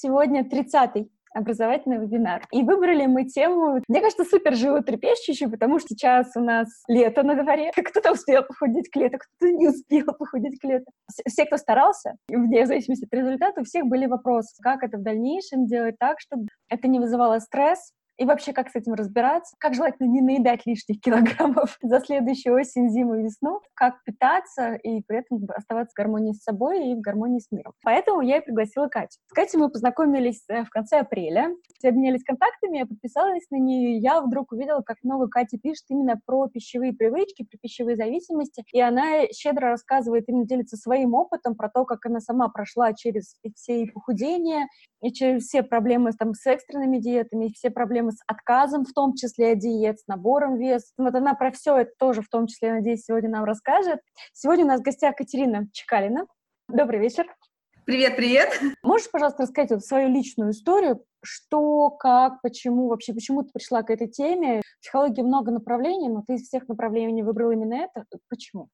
Сегодня 30-й образовательный вебинар. И выбрали мы тему, мне кажется, супер животрепещущую, потому что сейчас у нас лето на дворе. Кто-то успел похудеть к лету, кто-то не успел похудеть к лету. Все, кто старался, вне зависимости от результата, у всех были вопросы, как это в дальнейшем делать так, чтобы это не вызывало стресс, и вообще, как с этим разбираться? Как желательно не наедать лишних килограммов за следующую осень, зиму и весну? Как питаться и при этом оставаться в гармонии с собой и в гармонии с миром? Поэтому я и пригласила Катю. С Катей мы познакомились э, в конце апреля. Обменялись контактами, я подписалась на нее, и я вдруг увидела, как много Катя пишет именно про пищевые привычки, про пищевые зависимости. И она щедро рассказывает, именно делится своим опытом про то, как она сама прошла через все похудения, и через все проблемы там, с экстренными диетами, все проблемы с отказом, в том числе от диет, с набором веса. Вот она про все это тоже, в том числе, надеюсь, сегодня нам расскажет. Сегодня у нас в гостях Катерина Чекалина. Добрый вечер. Привет, привет. Можешь, пожалуйста, рассказать вот свою личную историю, что, как, почему, вообще, почему ты пришла к этой теме? В психологии много направлений, но ты из всех направлений выбрала именно это. Почему?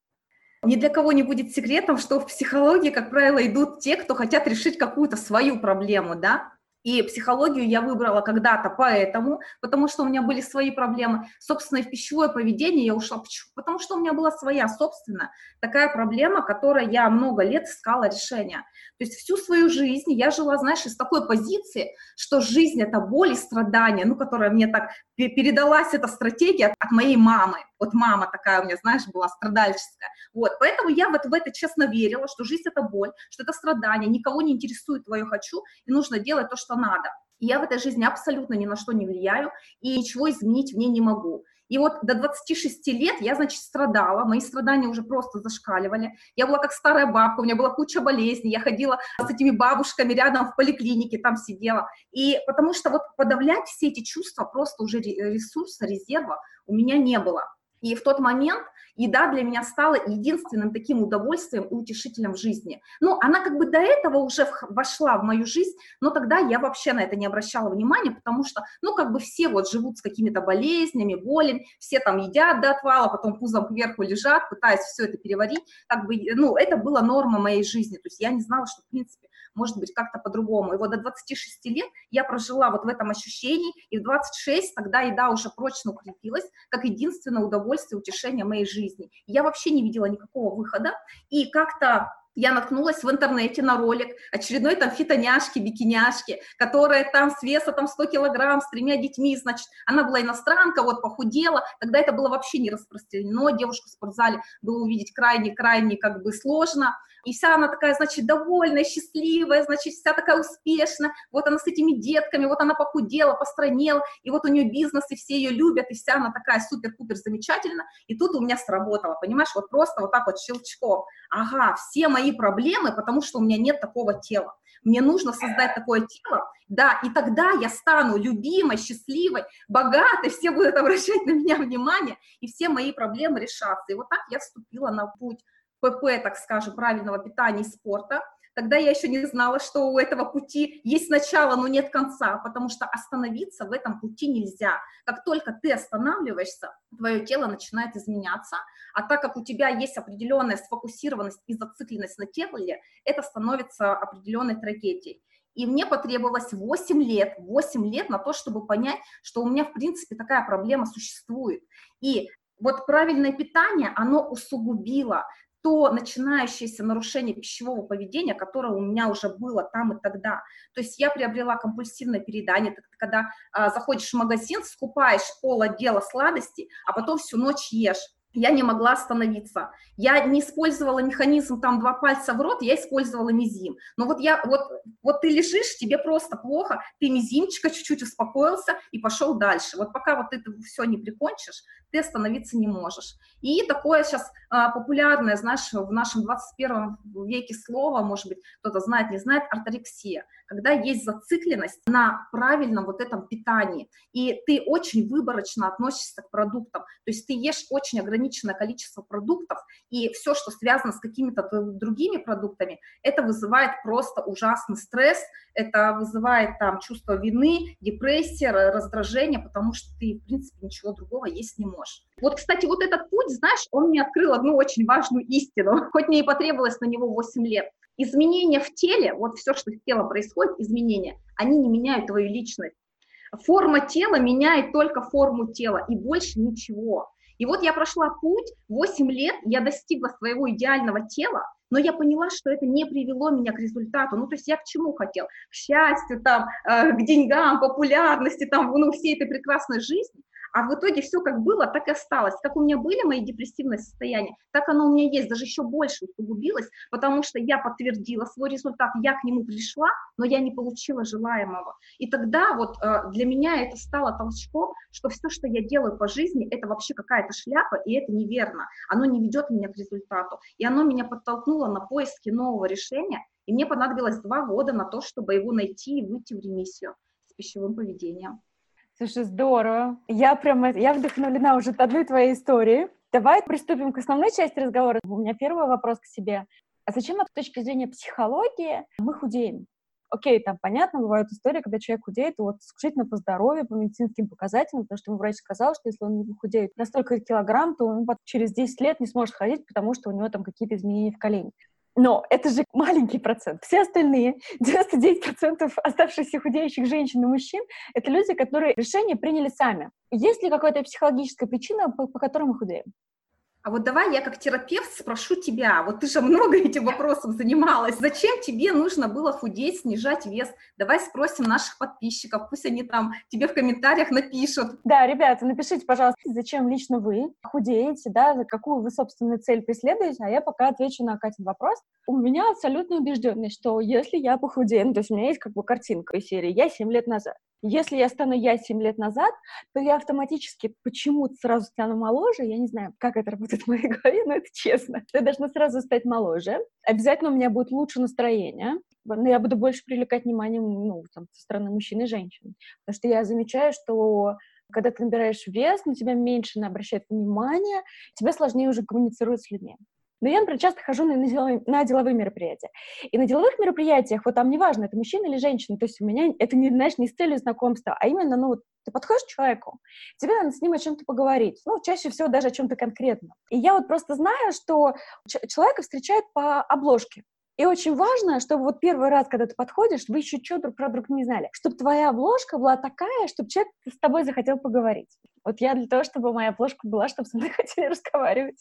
Ни для кого не будет секретом, что в психологии, как правило, идут те, кто хотят решить какую-то свою проблему, да, и психологию я выбрала когда-то поэтому, потому что у меня были свои проблемы. Собственно, и в пищевое поведение я ушла. Почему? Потому что у меня была своя собственная такая проблема, которой я много лет искала решения. То есть всю свою жизнь я жила, знаешь, из такой позиции, что жизнь — это боль и страдания, ну, которая мне так передалась, эта стратегия от моей мамы. Вот мама такая у меня, знаешь, была страдальческая. Вот, поэтому я вот в это честно верила, что жизнь — это боль, что это страдание, никого не интересует твое «хочу», и нужно делать то, что надо. И я в этой жизни абсолютно ни на что не влияю и ничего изменить в ней не могу. И вот до 26 лет я, значит, страдала, мои страдания уже просто зашкаливали. Я была как старая бабка, у меня была куча болезней, я ходила с этими бабушками рядом в поликлинике, там сидела. И потому что вот подавлять все эти чувства, просто уже ресурса, резерва у меня не было. И в тот момент еда для меня стала единственным таким удовольствием и утешителем в жизни. Ну, она как бы до этого уже вошла в мою жизнь, но тогда я вообще на это не обращала внимания, потому что, ну, как бы все вот живут с какими-то болезнями, болями, все там едят до отвала, потом пузом кверху лежат, пытаясь все это переварить, как бы, ну, это была норма моей жизни, то есть я не знала, что, в принципе, может быть, как-то по-другому. И вот до 26 лет я прожила вот в этом ощущении, и в 26 тогда еда уже прочно укрепилась, как единственное удовольствие, утешение моей жизни. Я вообще не видела никакого выхода, и как-то я наткнулась в интернете на ролик очередной там фитоняшки, бикиняшки, которая там с веса там 100 килограмм, с тремя детьми, значит, она была иностранка, вот похудела, тогда это было вообще не распространено, девушку в спортзале было увидеть крайне-крайне как бы сложно, и вся она такая, значит, довольная, счастливая, значит, вся такая успешная, вот она с этими детками, вот она похудела, постранела, и вот у нее бизнес, и все ее любят, и вся она такая супер-пупер замечательна, и тут у меня сработало, понимаешь, вот просто вот так вот щелчком, ага, все мои проблемы, потому что у меня нет такого тела, мне нужно создать такое тело, да, и тогда я стану любимой, счастливой, богатой, все будут обращать на меня внимание, и все мои проблемы решатся. И вот так я вступила на путь ПП, так скажем, правильного питания и спорта. Тогда я еще не знала, что у этого пути есть начало, но нет конца, потому что остановиться в этом пути нельзя. Как только ты останавливаешься, твое тело начинает изменяться, а так как у тебя есть определенная сфокусированность и зацикленность на теле, это становится определенной трагедией. И мне потребовалось 8 лет, 8 лет на то, чтобы понять, что у меня, в принципе, такая проблема существует. И вот правильное питание, оно усугубило то начинающееся нарушение пищевого поведения, которое у меня уже было там и тогда. То есть я приобрела компульсивное переедание, это когда а, заходишь в магазин, скупаешь пол отдела сладостей, а потом всю ночь ешь я не могла остановиться. Я не использовала механизм там два пальца в рот, я использовала мизим. Но вот я, вот, вот ты лежишь, тебе просто плохо, ты мизимчика чуть-чуть успокоился и пошел дальше. Вот пока вот это все не прикончишь, ты остановиться не можешь. И такое сейчас а, популярное, знаешь, в нашем 21 веке слово, может быть, кто-то знает, не знает, орторексия, когда есть зацикленность на правильном вот этом питании, и ты очень выборочно относишься к продуктам, то есть ты ешь очень ограниченное количество продуктов, и все, что связано с какими-то другими продуктами, это вызывает просто ужасный стресс, это вызывает там чувство вины, депрессия, раздражение, потому что ты, в принципе, ничего другого есть не можешь. Вот, кстати, вот этот путь, знаешь, он мне открыл одну очень важную истину, хоть мне и потребовалось на него 8 лет. изменения в теле, вот все, что с телом происходит, изменения, они не меняют твою личность. Форма тела меняет только форму тела и больше ничего. И вот я прошла путь, 8 лет, я достигла своего идеального тела, но я поняла, что это не привело меня к результату. Ну, то есть я к чему хотел? К счастью, там, э, к деньгам, популярности, там, ну, всей этой прекрасной жизни. А в итоге все как было, так и осталось. Как у меня были мои депрессивные состояния, так оно у меня есть, даже еще больше усугубилось, потому что я подтвердила свой результат, я к нему пришла, но я не получила желаемого. И тогда вот э, для меня это стало толчком, что все, что я делаю по жизни, это вообще какая-то шляпа, и это неверно. Оно не ведет меня к результату. И оно меня подтолкнуло на поиски нового решения, и мне понадобилось два года на то, чтобы его найти и выйти в ремиссию с пищевым поведением. Слушай, здорово. Я прям, я вдохновлена уже одной твоей истории. Давай приступим к основной части разговора. У меня первый вопрос к себе. А зачем с точки зрения психологии мы худеем? Окей, там понятно, бывают истории, когда человек худеет вот исключительно по здоровью, по медицинским показателям, потому что ему врач сказал, что если он не похудеет на столько килограмм, то он через 10 лет не сможет ходить, потому что у него там какие-то изменения в колене. Но это же маленький процент. Все остальные, 99% оставшихся худеющих женщин и мужчин, это люди, которые решение приняли сами. Есть ли какая-то психологическая причина, по, по которой мы худеем? А вот давай я как терапевт спрошу тебя, вот ты же много этим вопросом занималась, зачем тебе нужно было худеть, снижать вес? Давай спросим наших подписчиков, пусть они там тебе в комментариях напишут. Да, ребята, напишите, пожалуйста, зачем лично вы худеете, да, за какую вы собственную цель преследуете, а я пока отвечу на Катин вопрос. У меня абсолютно убежденность, что если я похудею, ну, то есть у меня есть как бы картинка из серии «Я 7 лет назад», если я стану я 7 лет назад, то я автоматически почему-то сразу стану моложе. Я не знаю, как это работает в моей голове, но это честно. Я должна сразу стать моложе. Обязательно у меня будет лучше настроение. Но я буду больше привлекать внимание ну, там, со стороны мужчин и женщин. Потому что я замечаю, что когда ты набираешь вес, на тебя меньше обращают внимание, тебе сложнее уже коммуницировать с людьми. Но я, например, часто хожу на, на, деловые, на деловые мероприятия. И на деловых мероприятиях, вот там неважно, это мужчина или женщина, то есть у меня это не, знаешь, не с целью знакомства, а именно, ну, ты подходишь к человеку, тебе надо с ним о чем-то поговорить, ну, чаще всего даже о чем-то конкретном. И я вот просто знаю, что человека встречают по обложке. И очень важно, чтобы вот первый раз, когда ты подходишь, вы еще что друг про друга не знали, чтобы твоя обложка была такая, чтобы человек с тобой захотел поговорить. Вот я для того, чтобы моя обложка была, чтобы со мной хотели разговаривать.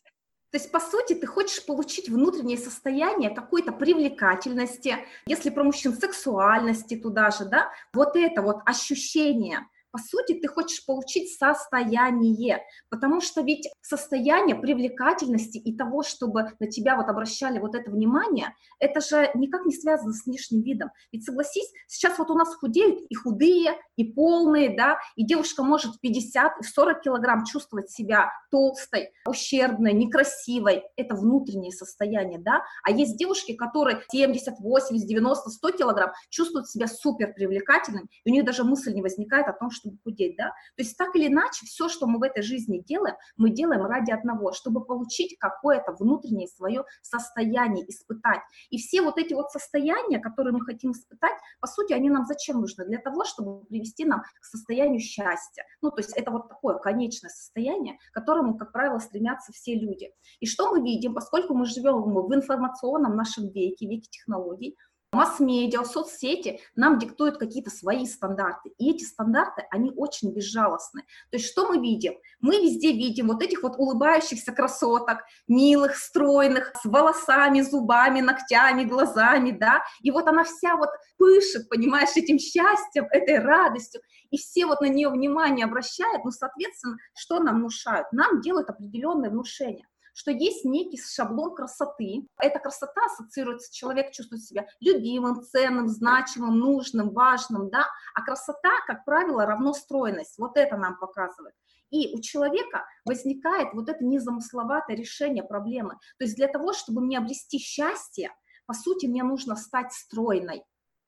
То есть, по сути, ты хочешь получить внутреннее состояние какой-то привлекательности, если про мужчин сексуальности туда же, да, вот это вот ощущение – по сути, ты хочешь получить состояние, потому что ведь состояние привлекательности и того, чтобы на тебя вот обращали вот это внимание, это же никак не связано с внешним видом. Ведь согласись, сейчас вот у нас худеют и худые, и полные, да, и девушка может в 50, в 40 килограмм чувствовать себя толстой, ущербной, некрасивой. Это внутреннее состояние, да. А есть девушки, которые 70, 80, 90, 100 килограмм чувствуют себя супер привлекательным, и у них даже мысль не возникает о том, что чтобы худеть, да. То есть так или иначе, все, что мы в этой жизни делаем, мы делаем ради одного, чтобы получить какое-то внутреннее свое состояние, испытать. И все вот эти вот состояния, которые мы хотим испытать, по сути, они нам зачем нужны? Для того, чтобы привести нам к состоянию счастья. Ну, то есть это вот такое конечное состояние, к которому, как правило, стремятся все люди. И что мы видим, поскольку мы живем в информационном нашем веке, веке технологий, масс-медиа, соцсети нам диктуют какие-то свои стандарты. И эти стандарты, они очень безжалостны. То есть что мы видим? Мы везде видим вот этих вот улыбающихся красоток, милых, стройных, с волосами, зубами, ногтями, глазами, да, и вот она вся вот пышет, понимаешь, этим счастьем, этой радостью, и все вот на нее внимание обращают, ну, соответственно, что нам внушают? Нам делают определенное внушение что есть некий шаблон красоты. Эта красота ассоциируется, человек чувствует себя любимым, ценным, значимым, нужным, важным, да, а красота, как правило, равно стройность. Вот это нам показывает. И у человека возникает вот это незамысловатое решение проблемы. То есть для того, чтобы мне обрести счастье, по сути, мне нужно стать стройной.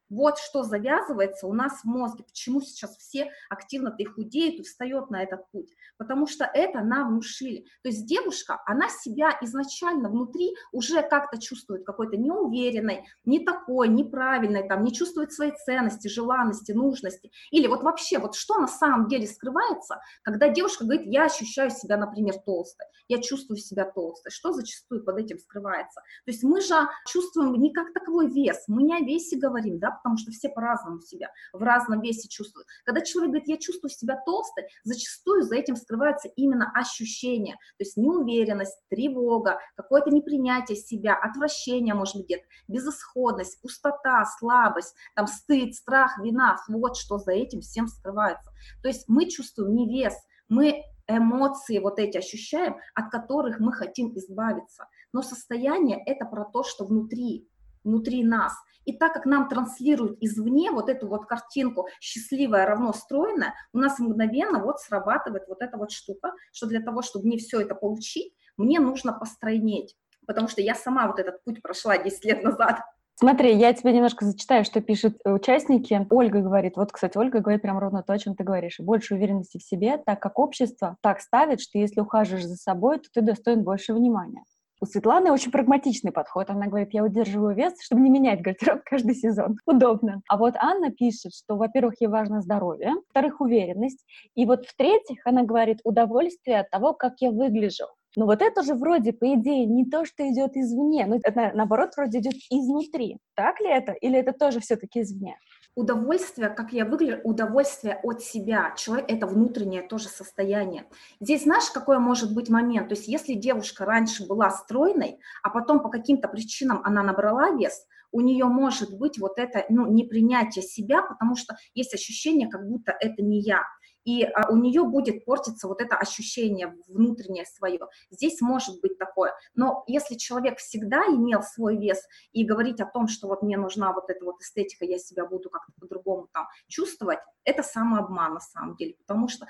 Вот что завязывается у нас в мозге, почему сейчас все активно-то и худеют и встает на этот путь, потому что это нам внушили. То есть девушка, она себя изначально внутри уже как-то чувствует какой-то неуверенной, не такой, неправильной, там, не чувствует своей ценности, желанности, нужности. Или вот вообще, вот что на самом деле скрывается, когда девушка говорит, я ощущаю себя, например, толстой, я чувствую себя толстой, что зачастую под этим скрывается? То есть мы же чувствуем не как таковой вес, мы не о весе говорим, да, потому что все по-разному себя в разном весе чувствуют. Когда человек говорит, я чувствую себя толстой, зачастую за этим скрывается именно ощущение, то есть неуверенность, тревога, какое-то непринятие себя, отвращение, может быть, где-то, безысходность, пустота, слабость, там, стыд, страх, вина, вот что за этим всем скрывается. То есть мы чувствуем не вес, мы эмоции вот эти ощущаем, от которых мы хотим избавиться. Но состояние – это про то, что внутри, внутри нас. И так как нам транслируют извне вот эту вот картинку счастливая равно стройная, у нас мгновенно вот срабатывает вот эта вот штука, что для того, чтобы мне все это получить, мне нужно постройнеть. Потому что я сама вот этот путь прошла 10 лет назад. Смотри, я тебе немножко зачитаю, что пишут участники. Ольга говорит, вот, кстати, Ольга говорит прям ровно то, о чем ты говоришь. Больше уверенности в себе, так как общество так ставит, что если ухаживаешь за собой, то ты достоин больше внимания. У Светланы очень прагматичный подход. Она говорит, я удерживаю вес, чтобы не менять гардероб каждый сезон. Удобно. А вот Анна пишет, что, во-первых, ей важно здоровье, во-вторых, уверенность. И вот в-третьих, она говорит, удовольствие от того, как я выгляжу. Но вот это же вроде, по идее, не то, что идет извне, но это, наоборот, вроде идет изнутри. Так ли это? Или это тоже все-таки извне? Удовольствие, как я выгляжу, удовольствие от себя. Человек – это внутреннее тоже состояние. Здесь знаешь, какой может быть момент? То есть если девушка раньше была стройной, а потом по каким-то причинам она набрала вес, у нее может быть вот это ну, непринятие себя, потому что есть ощущение, как будто это не я и а, у нее будет портиться вот это ощущение внутреннее свое. Здесь может быть такое. Но если человек всегда имел свой вес и говорить о том, что вот мне нужна вот эта вот эстетика, я себя буду как-то по-другому там чувствовать, это самообман на самом деле, потому что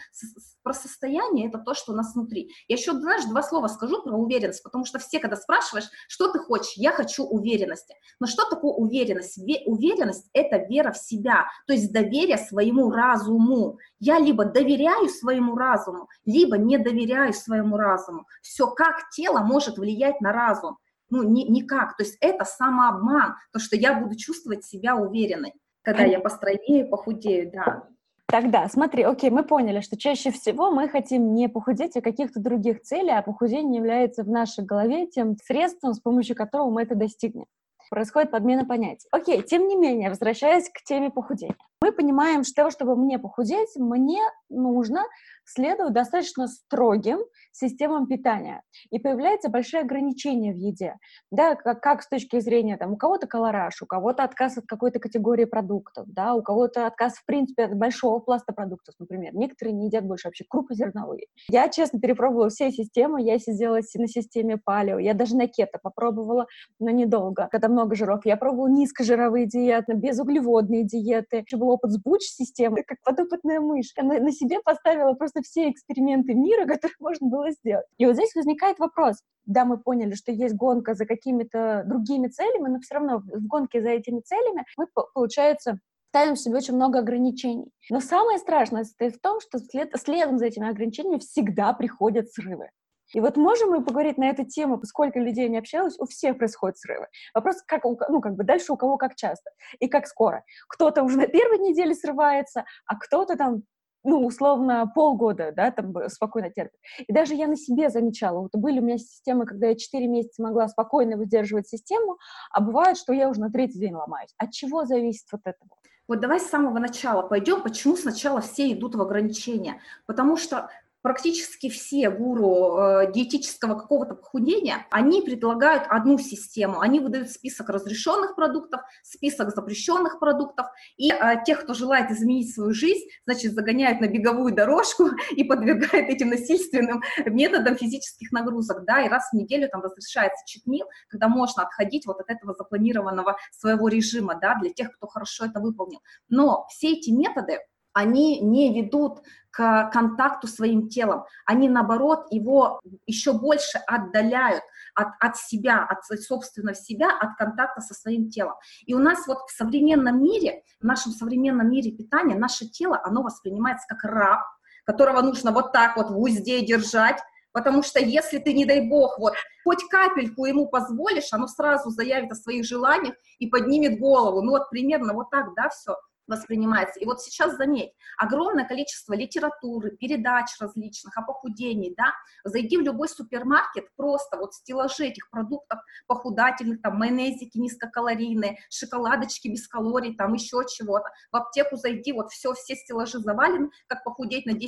про состояние это то, что у нас внутри. Я еще, знаешь, два слова скажу про уверенность, потому что все, когда спрашиваешь, что ты хочешь, я хочу уверенности. Но что такое уверенность? Уверенность – это вера в себя, то есть доверие своему разуму. Я либо доверяю своему разуму, либо не доверяю своему разуму. Все, как тело может влиять на разум? Ну, ни, никак. То есть это самообман, то, что я буду чувствовать себя уверенной, когда я постройнее, похудею, да. Тогда, смотри, окей, мы поняли, что чаще всего мы хотим не похудеть, а каких-то других целей, а похудение является в нашей голове тем средством, с помощью которого мы это достигнем происходит подмена понятий. Окей, тем не менее, возвращаясь к теме похудения. Мы понимаем, что чтобы мне похудеть, мне нужно следовать достаточно строгим системам питания. И появляются большие ограничения в еде. Да, как, как с точки зрения, там, у кого-то колораж, у кого-то отказ от какой-то категории продуктов, да, у кого-то отказ, в принципе, от большого пласта продуктов, например. Некоторые не едят больше вообще крупнозерновые. Я, честно, перепробовала все системы. Я сидела на системе палео. Я даже на кето попробовала, но недолго, когда много жиров. Я пробовала низкожировые диеты, безуглеводные диеты. Еще был опыт с буч-системой, как подопытная мышь. Я на, на себе поставила просто все эксперименты мира, которые можно было сделать. И вот здесь возникает вопрос. Да, мы поняли, что есть гонка за какими-то другими целями, но все равно в гонке за этими целями мы, получается, ставим себе очень много ограничений. Но самое страшное состоит в том, что след, следом за этими ограничениями всегда приходят срывы. И вот можем мы поговорить на эту тему, сколько людей не общалось, у всех происходят срывы. Вопрос, как, ну, как бы дальше у кого как часто и как скоро. Кто-то уже на первой неделе срывается, а кто-то там ну, условно, полгода, да, там спокойно терпит. И даже я на себе замечала, вот были у меня системы, когда я 4 месяца могла спокойно выдерживать систему, а бывает, что я уже на третий день ломаюсь. От чего зависит вот это? Вот давай с самого начала пойдем, почему сначала все идут в ограничения. Потому что практически все гуру э, диетического какого-то похудения, они предлагают одну систему. Они выдают список разрешенных продуктов, список запрещенных продуктов, и э, тех, кто желает изменить свою жизнь, значит, загоняют на беговую дорожку и подвергают этим насильственным методам физических нагрузок, да, и раз в неделю там разрешается читмил, когда можно отходить вот от этого запланированного своего режима, да, для тех, кто хорошо это выполнил. Но все эти методы, они не ведут к контакту своим телом, они, наоборот, его еще больше отдаляют от, от себя, от собственного себя, от контакта со своим телом. И у нас вот в современном мире, в нашем современном мире питания, наше тело, оно воспринимается как раб, которого нужно вот так вот в узде держать, потому что если ты, не дай бог, вот хоть капельку ему позволишь, оно сразу заявит о своих желаниях и поднимет голову. Ну вот примерно вот так, да, все воспринимается. И вот сейчас заметь, огромное количество литературы, передач различных о похудении, да, зайди в любой супермаркет, просто вот стеллажи этих продуктов похудательных, там, майонезики низкокалорийные, шоколадочки без калорий, там, еще чего-то, в аптеку зайди, вот все, все стеллажи завалены, как похудеть на 10-15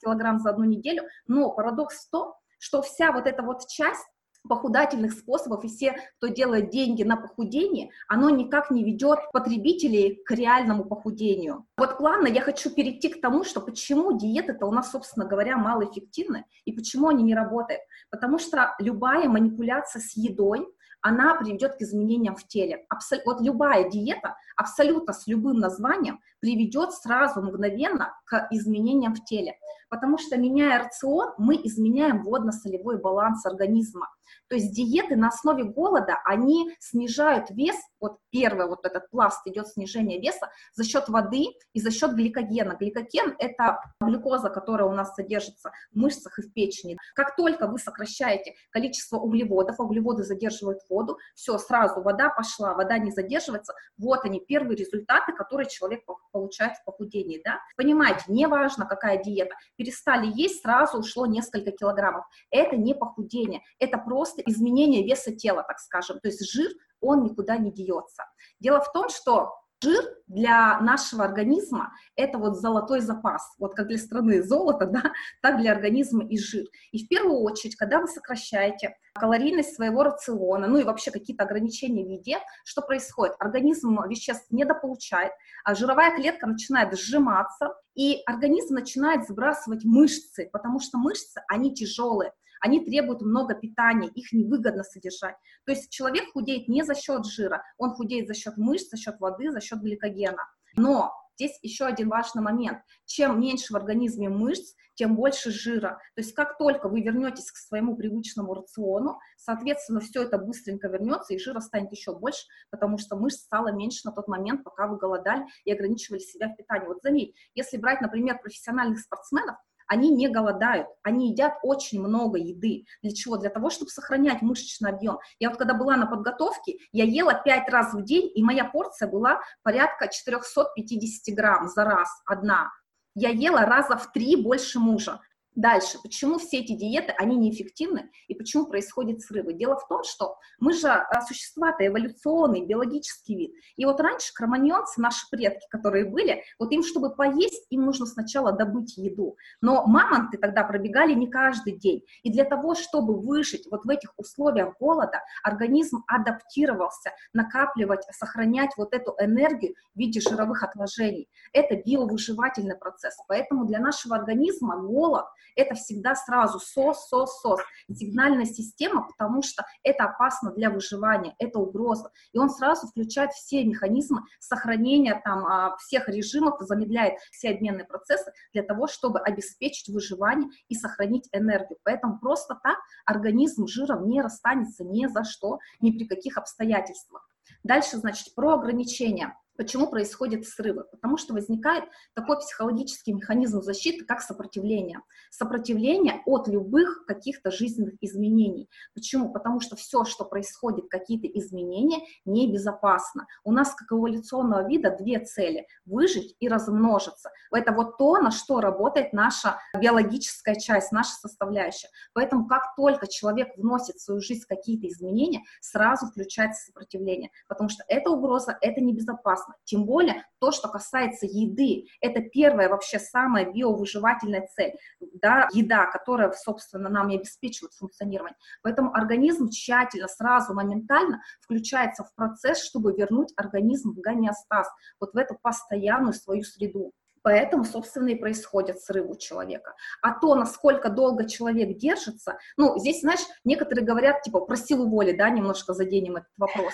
килограмм за одну неделю, но парадокс в том, что вся вот эта вот часть похудательных способов и все, кто делает деньги на похудение, оно никак не ведет потребителей к реальному похудению. Вот плавно я хочу перейти к тому, что почему диеты-то у нас, собственно говоря, малоэффективны и почему они не работают. Потому что любая манипуляция с едой, она приведет к изменениям в теле. Абсол... Вот любая диета абсолютно с любым названием приведет сразу мгновенно к изменениям в теле. Потому что меняя рацион, мы изменяем водно-солевой баланс организма. То есть диеты на основе голода, они снижают вес, вот первый вот этот пласт идет снижение веса за счет воды и за счет гликогена. Гликоген – это глюкоза, которая у нас содержится в мышцах и в печени. Как только вы сокращаете количество углеводов, а углеводы задерживают воду, все, сразу вода пошла, вода не задерживается, вот они, первые результаты, которые человек получает в похудении, да. Понимаете, неважно, какая диета, перестали есть, сразу ушло несколько килограммов. Это не похудение, это просто изменение веса тела, так скажем, то есть жир, он никуда не деется. Дело в том, что жир для нашего организма – это вот золотой запас. Вот как для страны золото, да, так для организма и жир. И в первую очередь, когда вы сокращаете калорийность своего рациона, ну и вообще какие-то ограничения в еде, что происходит? Организм веществ недополучает, а жировая клетка начинает сжиматься, и организм начинает сбрасывать мышцы, потому что мышцы, они тяжелые они требуют много питания, их невыгодно содержать. То есть человек худеет не за счет жира, он худеет за счет мышц, за счет воды, за счет гликогена. Но здесь еще один важный момент. Чем меньше в организме мышц, тем больше жира. То есть как только вы вернетесь к своему привычному рациону, соответственно, все это быстренько вернется, и жира станет еще больше, потому что мышц стало меньше на тот момент, пока вы голодали и ограничивали себя в питании. Вот заметь, если брать, например, профессиональных спортсменов, они не голодают, они едят очень много еды. Для чего? Для того, чтобы сохранять мышечный объем. Я вот когда была на подготовке, я ела 5 раз в день, и моя порция была порядка 450 грамм за раз, одна. Я ела раза в три больше мужа. Дальше, почему все эти диеты, они неэффективны и почему происходят срывы? Дело в том, что мы же а, существа-то эволюционный, биологический вид. И вот раньше кроманьонцы, наши предки, которые были, вот им, чтобы поесть, им нужно сначала добыть еду. Но мамонты тогда пробегали не каждый день. И для того, чтобы выжить вот в этих условиях голода, организм адаптировался накапливать, сохранять вот эту энергию в виде жировых отложений. Это биовыживательный процесс. Поэтому для нашего организма голод – это всегда сразу СОС, СОС, СОС, сигнальная система, потому что это опасно для выживания, это угроза. И он сразу включает все механизмы сохранения там а, всех режимов, замедляет все обменные процессы для того, чтобы обеспечить выживание и сохранить энергию. Поэтому просто так организм жиром не расстанется ни за что, ни при каких обстоятельствах. Дальше, значит, про ограничения. Почему происходят срывы? Потому что возникает такой психологический механизм защиты, как сопротивление. Сопротивление от любых каких-то жизненных изменений. Почему? Потому что все, что происходит, какие-то изменения, небезопасно. У нас, как эволюционного вида, две цели – выжить и размножиться. Это вот то, на что работает наша биологическая часть, наша составляющая. Поэтому как только человек вносит в свою жизнь какие-то изменения, сразу включается сопротивление, потому что это угроза, это небезопасно опасно. Тем более то, что касается еды, это первая вообще самая биовыживательная цель, да, еда, которая, собственно, нам и обеспечивает функционирование. Поэтому организм тщательно, сразу, моментально включается в процесс, чтобы вернуть организм в гомеостаз, вот в эту постоянную свою среду. Поэтому, собственно, и происходят срывы у человека. А то, насколько долго человек держится, ну, здесь, знаешь, некоторые говорят, типа, про силу воли, да, немножко заденем этот вопрос.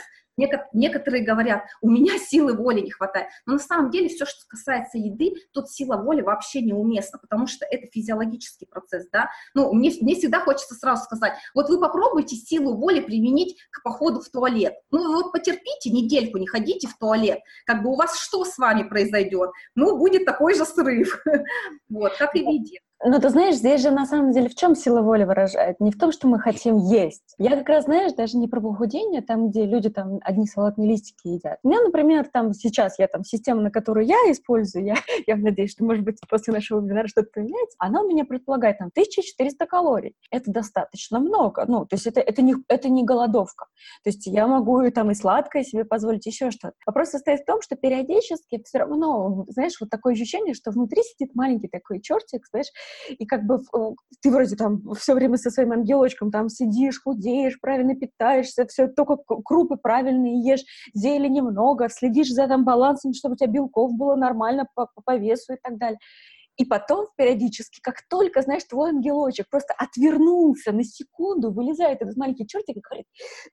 Некоторые говорят, у меня силы воли не хватает. Но на самом деле все, что касается еды, тут сила воли вообще неуместна, потому что это физиологический процесс, да. Ну, мне, мне всегда хочется сразу сказать, вот вы попробуйте силу воли применить к походу в туалет. Ну, вот потерпите недельку, не ходите в туалет. Как бы у вас что с вами произойдет? Ну, будет такой же срыв. Вот, как и в еде. Ну, ты знаешь, здесь же на самом деле в чем сила воли выражает? Не в том, что мы хотим есть. Я как раз, знаешь, даже не про похудение, там, где люди там одни салатные листики едят. У меня, например, там сейчас я там система, на которую я использую, я, я надеюсь, что, может быть, после нашего вебинара что-то поменяется, она у меня предполагает там 1400 калорий. Это достаточно много. Ну, то есть это, это, не, это не голодовка. То есть я могу там и сладкое себе позволить, еще что-то. Вопрос состоит в том, что периодически все равно, знаешь, вот такое ощущение, что внутри сидит маленький такой чертик, знаешь, и как бы ты вроде там все время со своим ангелочком там сидишь, худеешь, правильно питаешься, все только крупы правильные ешь, зелени много, следишь за там балансом, чтобы у тебя белков было нормально по, по, по весу и так далее. И потом периодически, как только, знаешь, твой ангелочек просто отвернулся на секунду, вылезает этот маленький чертик и говорит,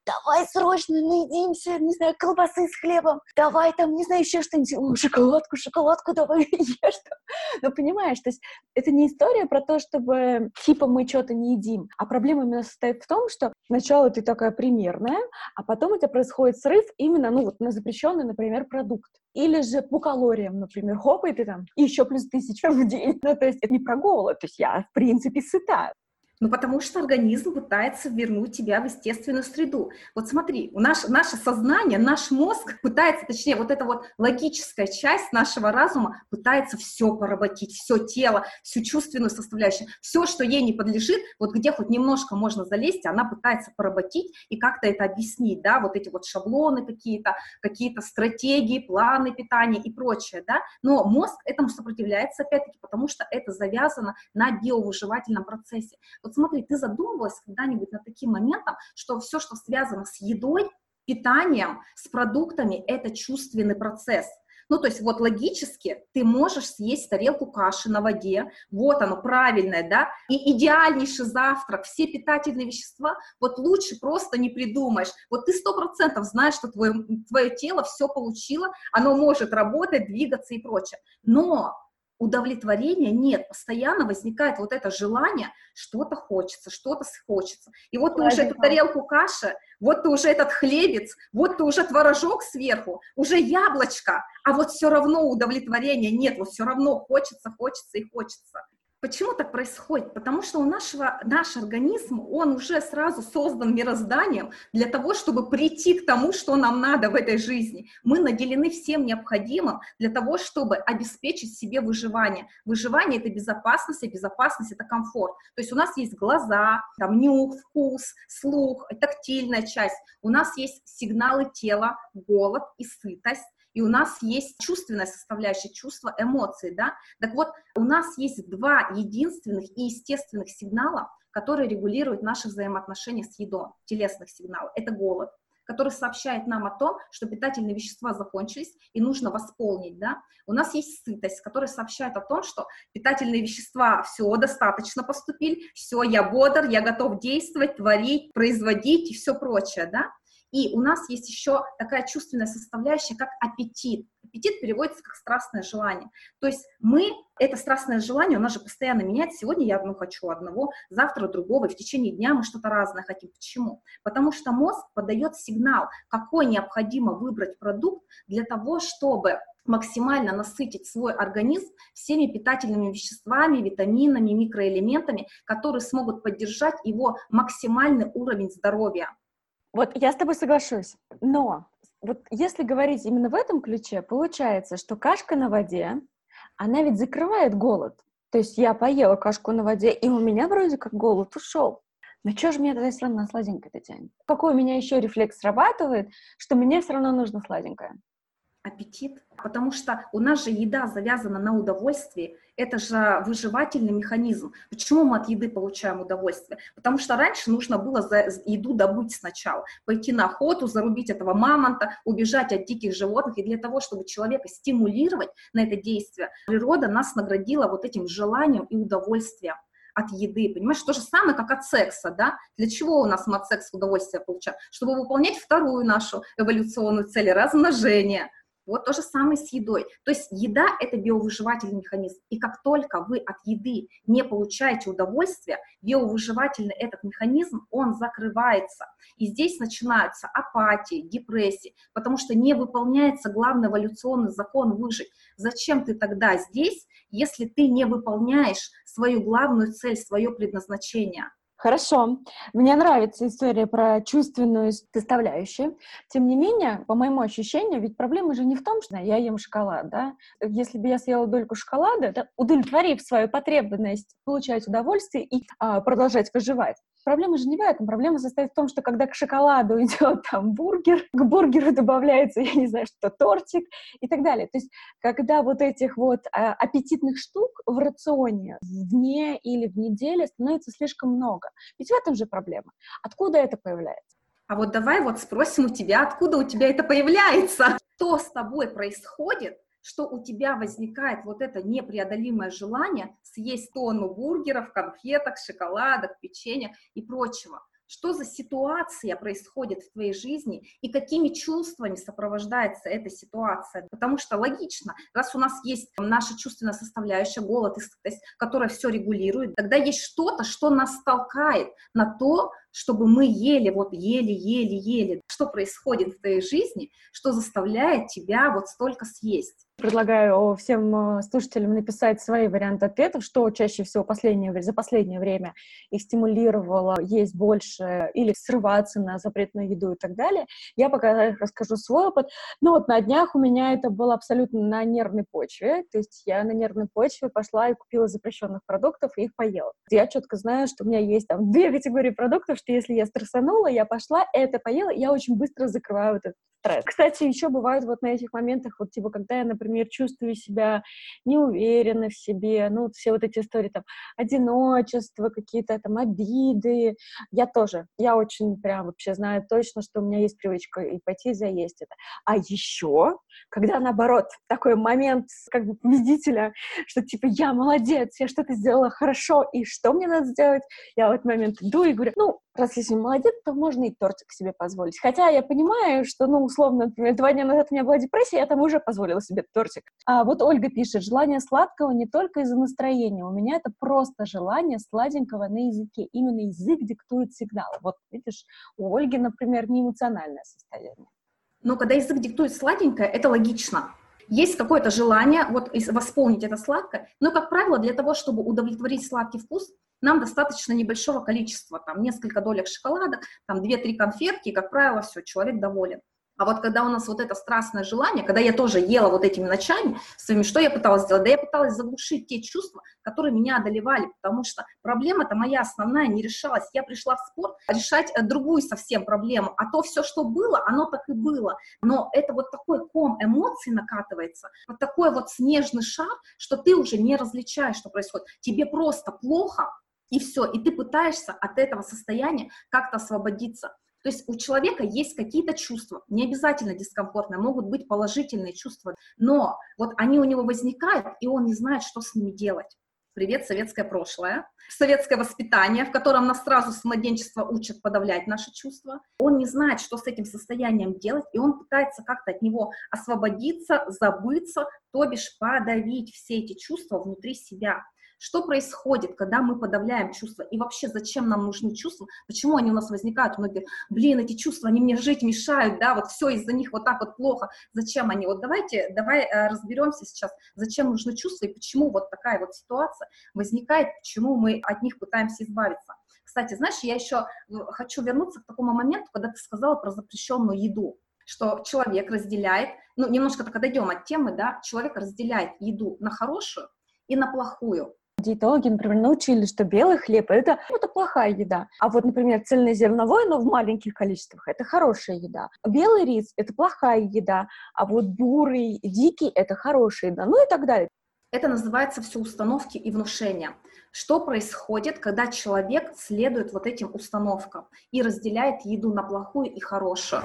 давай срочно наедимся, не знаю, колбасы с хлебом, давай там, не знаю, еще что-нибудь, шоколадку, шоколадку давай ешь. Ну, понимаешь, то есть это не история про то, чтобы типа мы что-то не едим, а проблема именно состоит в том, что сначала ты такая примерная, а потом у тебя происходит срыв именно, ну, вот на запрещенный, например, продукт. Или же по калориям, например, хоп, и ты там еще плюс тысяча в день. Ну, то есть это не про голод, то есть я, в принципе, сыта. Ну, потому что организм пытается вернуть тебя в естественную среду. Вот смотри, у наш, наше сознание, наш мозг пытается, точнее, вот эта вот логическая часть нашего разума пытается все поработить, все тело, всю чувственную составляющую, все, что ей не подлежит, вот где хоть немножко можно залезть, она пытается поработить и как-то это объяснить, да, вот эти вот шаблоны какие-то, какие-то стратегии, планы питания и прочее, да, но мозг этому сопротивляется, опять-таки, потому что это завязано на биовыживательном процессе. Вот смотри, ты задумывалась когда-нибудь над таким моментом, что все, что связано с едой, питанием, с продуктами, это чувственный процесс. Ну, то есть вот логически ты можешь съесть тарелку каши на воде, вот оно правильное, да, и идеальнейший завтрак, все питательные вещества, вот лучше просто не придумаешь. Вот ты сто процентов знаешь, что твое, твое тело все получило, оно может работать, двигаться и прочее. Но удовлетворения нет, постоянно возникает вот это желание, что-то хочется, что-то хочется. И вот ты уже эту тарелку каши, вот ты уже этот хлебец, вот ты уже творожок сверху, уже яблочко, а вот все равно удовлетворения нет, вот все равно хочется, хочется и хочется. Почему так происходит? Потому что у нашего, наш организм, он уже сразу создан мирозданием для того, чтобы прийти к тому, что нам надо в этой жизни. Мы наделены всем необходимым для того, чтобы обеспечить себе выживание. Выживание — это безопасность, а безопасность — это комфорт. То есть у нас есть глаза, там, нюх, вкус, слух, тактильная часть. У нас есть сигналы тела, голод и сытость и у нас есть чувственная составляющая, чувство эмоций, да. Так вот, у нас есть два единственных и естественных сигнала, которые регулируют наши взаимоотношения с едой, телесных сигналов. Это голод, который сообщает нам о том, что питательные вещества закончились и нужно восполнить, да. У нас есть сытость, которая сообщает о том, что питательные вещества, все, достаточно поступили, все, я бодр, я готов действовать, творить, производить и все прочее, да. И у нас есть еще такая чувственная составляющая, как аппетит. Аппетит переводится как страстное желание. То есть мы, это страстное желание, у нас же постоянно меняется. Сегодня я одно хочу одного, завтра другого, и в течение дня мы что-то разное хотим. Почему? Потому что мозг подает сигнал, какой необходимо выбрать продукт для того, чтобы максимально насытить свой организм всеми питательными веществами, витаминами, микроэлементами, которые смогут поддержать его максимальный уровень здоровья. Вот я с тобой соглашусь, но вот если говорить именно в этом ключе, получается, что кашка на воде, она ведь закрывает голод. То есть я поела кашку на воде, и у меня вроде как голод ушел. Но что же мне тогда все равно на сладенькое-то тянет? Какой у меня еще рефлекс срабатывает, что мне все равно нужно сладенькое? аппетит, потому что у нас же еда завязана на удовольствии, это же выживательный механизм. Почему мы от еды получаем удовольствие? Потому что раньше нужно было за еду добыть сначала, пойти на охоту, зарубить этого мамонта, убежать от диких животных, и для того, чтобы человека стимулировать на это действие, природа нас наградила вот этим желанием и удовольствием. от еды, понимаешь? То же самое, как от секса, да? Для чего у нас мы от секса удовольствие получаем? Чтобы выполнять вторую нашу эволюционную цель – размножение. Вот то же самое с едой. То есть еда – это биовыживательный механизм. И как только вы от еды не получаете удовольствия, биовыживательный этот механизм, он закрывается. И здесь начинаются апатии, депрессии, потому что не выполняется главный эволюционный закон выжить. Зачем ты тогда здесь, если ты не выполняешь свою главную цель, свое предназначение? Хорошо. Мне нравится история про чувственную составляющую. Тем не менее, по моему ощущению, ведь проблема же не в том, что я ем шоколад, да? Если бы я съела дольку шоколада, да, удовлетворив свою потребность получать удовольствие и а, продолжать выживать, Проблема же не в этом. Проблема состоит в том, что когда к шоколаду идет там бургер, к бургеру добавляется, я не знаю, что тортик и так далее. То есть когда вот этих вот а, аппетитных штук в рационе в дне или в неделе становится слишком много. Ведь в этом же проблема. Откуда это появляется? А вот давай вот спросим у тебя, откуда у тебя это появляется? Что с тобой происходит, что у тебя возникает вот это непреодолимое желание съесть тонну бургеров, конфеток, шоколадок, печенья и прочего. Что за ситуация происходит в твоей жизни и какими чувствами сопровождается эта ситуация? Потому что логично, раз у нас есть наша чувственная составляющая, голод которая все регулирует, тогда есть что-то, что нас толкает на то, чтобы мы ели, вот ели, ели, ели. Что происходит в твоей жизни, что заставляет тебя вот столько съесть? Предлагаю всем э, слушателям написать свои варианты ответов, что чаще всего последнее, за последнее время их стимулировало есть больше или срываться на запретную еду и так далее. Я пока расскажу свой опыт. Ну вот на днях у меня это было абсолютно на нервной почве, то есть я на нервной почве пошла и купила запрещенных продуктов и их поела. Я четко знаю, что у меня есть там две категории продуктов, что если я стрессанула, я пошла, это поела, я очень быстро закрываю этот стресс. Кстати, еще бывает вот на этих моментах, вот типа, когда я, например, чувствую себя неуверенно в себе, ну, все вот эти истории там, одиночество, какие-то там обиды, я тоже, я очень прям вообще знаю точно, что у меня есть привычка и пойти заесть это. А еще, когда наоборот, такой момент как бы победителя, что типа я молодец, я что-то сделала хорошо, и что мне надо сделать? Я в этот момент иду и говорю, ну, раз если молодец, то можно и тортик себе позволить. Хотя я понимаю, что, ну, условно, например, два дня назад у меня была депрессия, я там уже позволила себе тортик. А вот Ольга пишет, желание сладкого не только из-за настроения, у меня это просто желание сладенького на языке. Именно язык диктует сигнал. Вот, видишь, у Ольги, например, не эмоциональное состояние. Но когда язык диктует сладенькое, это логично. Есть какое-то желание вот восполнить это сладкое, но, как правило, для того, чтобы удовлетворить сладкий вкус, нам достаточно небольшого количества, там несколько долек шоколада, там 2-3 конфетки, и, как правило, все, человек доволен. А вот когда у нас вот это страстное желание, когда я тоже ела вот этими ночами своими, что я пыталась сделать? Да я пыталась заглушить те чувства, которые меня одолевали, потому что проблема-то моя основная не решалась. Я пришла в спорт решать э, другую совсем проблему, а то все, что было, оно так и было. Но это вот такой ком эмоций накатывается, вот такой вот снежный шар, что ты уже не различаешь, что происходит. Тебе просто плохо, и все, и ты пытаешься от этого состояния как-то освободиться. То есть у человека есть какие-то чувства, не обязательно дискомфортные, могут быть положительные чувства, но вот они у него возникают, и он не знает, что с ними делать. Привет, советское прошлое, советское воспитание, в котором нас сразу с младенчества учат подавлять наши чувства. Он не знает, что с этим состоянием делать, и он пытается как-то от него освободиться, забыться, то бишь подавить все эти чувства внутри себя. Что происходит, когда мы подавляем чувства? И вообще, зачем нам нужны чувства? Почему они у нас возникают? Многие, блин, эти чувства, они мне жить мешают, да, вот все из-за них вот так вот плохо. Зачем они? Вот давайте, давай э, разберемся сейчас, зачем нужны чувства и почему вот такая вот ситуация возникает, почему мы от них пытаемся избавиться. Кстати, знаешь, я еще э, хочу вернуться к такому моменту, когда ты сказала про запрещенную еду что человек разделяет, ну, немножко так отойдем от темы, да, человек разделяет еду на хорошую и на плохую диетологи, например, научили, что белый хлеб это, ну, это плохая еда. А вот, например, цельнозерновой, но в маленьких количествах, это хорошая еда. Белый рис — это плохая еда, а вот бурый, дикий — это хорошая еда, ну и так далее. Это называется все установки и внушения. Что происходит, когда человек следует вот этим установкам и разделяет еду на плохую и хорошую?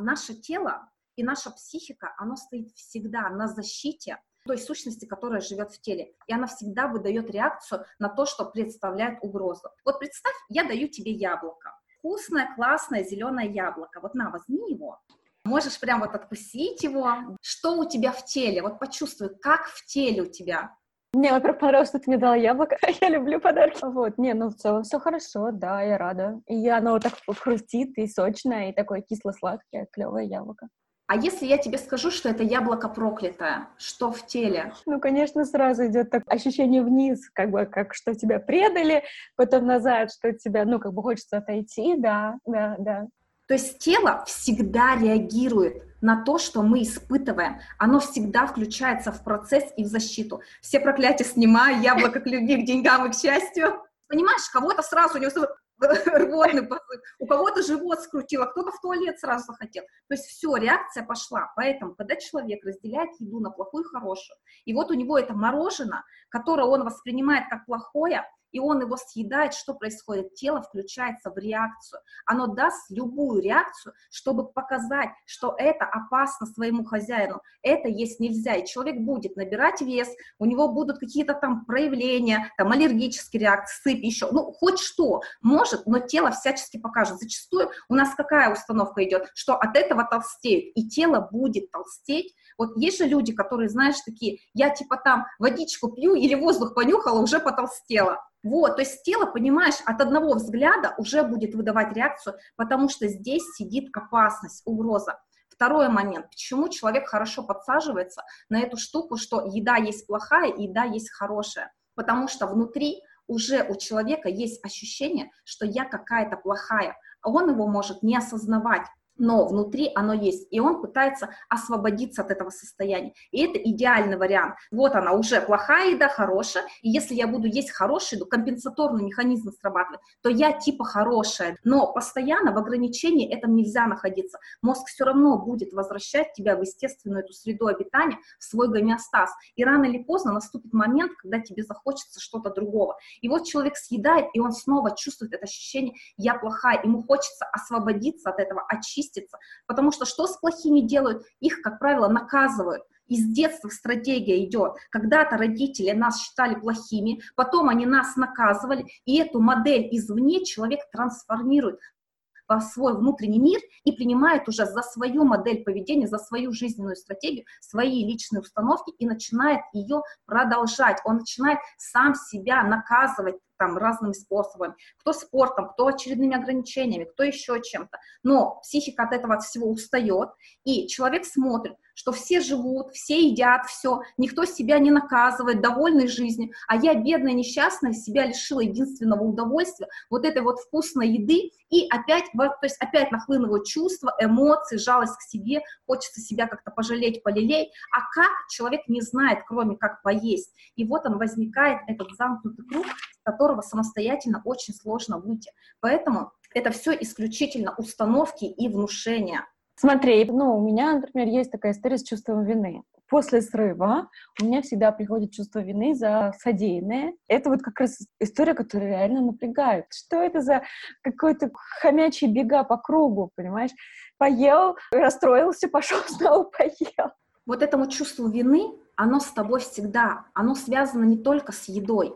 Наше тело и наша психика, оно стоит всегда на защите той сущности, которая живет в теле. И она всегда выдает реакцию на то, что представляет угрозу. Вот представь, я даю тебе яблоко. Вкусное, классное, зеленое яблоко. Вот на, возьми его. Можешь прям вот откусить его. Что у тебя в теле? Вот почувствуй, как в теле у тебя. Мне, во-первых, понравилось, что ты мне дала яблоко. Я люблю подарки. Вот, не, ну в целом все хорошо, да, я рада. И оно вот так хрустит и сочное, и такое кисло-сладкое, клевое яблоко. А если я тебе скажу, что это яблоко проклятое, что в теле? Ну, конечно, сразу идет так ощущение вниз, как бы, как что тебя предали, потом назад, что тебя, ну, как бы хочется отойти, да, да, да. То есть тело всегда реагирует на то, что мы испытываем. Оно всегда включается в процесс и в защиту. Все проклятия снимаю, яблоко к любви, к деньгам и к счастью. Понимаешь, кого-то сразу у него рвотный позыв, у кого-то живот скрутило, кто-то в туалет сразу захотел. То есть все, реакция пошла. Поэтому, когда человек разделяет еду на плохую и хорошую, и вот у него это мороженое, которое он воспринимает как плохое, и он его съедает, что происходит? Тело включается в реакцию. Оно даст любую реакцию, чтобы показать, что это опасно своему хозяину. Это есть нельзя. И человек будет набирать вес, у него будут какие-то там проявления, там аллергические реакции, сыпь, еще, ну, хоть что, может, но тело всячески покажет. Зачастую у нас какая установка идет, что от этого толстеют, и тело будет толстеть. Вот есть же люди, которые, знаешь, такие, я типа там водичку пью или воздух понюхала, уже потолстела. Вот, то есть тело, понимаешь, от одного взгляда уже будет выдавать реакцию, потому что здесь сидит опасность, угроза. Второй момент, почему человек хорошо подсаживается на эту штуку, что еда есть плохая, еда есть хорошая. Потому что внутри уже у человека есть ощущение, что я какая-то плохая, а он его может не осознавать но внутри оно есть, и он пытается освободиться от этого состояния. И это идеальный вариант. Вот она уже плохая еда, хорошая, и если я буду есть хорошую еду, компенсаторный механизм срабатывает, то я типа хорошая, но постоянно в ограничении этом нельзя находиться. Мозг все равно будет возвращать тебя в естественную эту среду обитания, в свой гомеостаз, и рано или поздно наступит момент, когда тебе захочется что-то другого. И вот человек съедает, и он снова чувствует это ощущение «я плохая», ему хочется освободиться от этого, очистить очиститься. Потому что что с плохими делают? Их, как правило, наказывают. Из детства стратегия идет. Когда-то родители нас считали плохими, потом они нас наказывали, и эту модель извне человек трансформирует в свой внутренний мир и принимает уже за свою модель поведения, за свою жизненную стратегию, свои личные установки и начинает ее продолжать. Он начинает сам себя наказывать там разными способами, кто спортом, кто очередными ограничениями, кто еще чем-то. Но психика от этого от всего устает, и человек смотрит, что все живут, все едят все, никто себя не наказывает, довольны жизнью, а я, бедная, несчастная, себя лишила единственного удовольствия, вот этой вот вкусной еды, и опять, то есть опять нахлынывают чувства, эмоции, жалость к себе, хочется себя как-то пожалеть, полелей, а как человек не знает, кроме как поесть, и вот он возникает, этот замкнутый круг, с которого самостоятельно очень сложно выйти, поэтому это все исключительно установки и внушения. Смотри, ну, у меня, например, есть такая история с чувством вины. После срыва у меня всегда приходит чувство вины за содеянное. Это вот как раз история, которая реально напрягает. Что это за какой-то хомячий бега по кругу, понимаешь? Поел, расстроился, пошел снова поел. Вот этому чувству вины, оно с тобой всегда, оно связано не только с едой.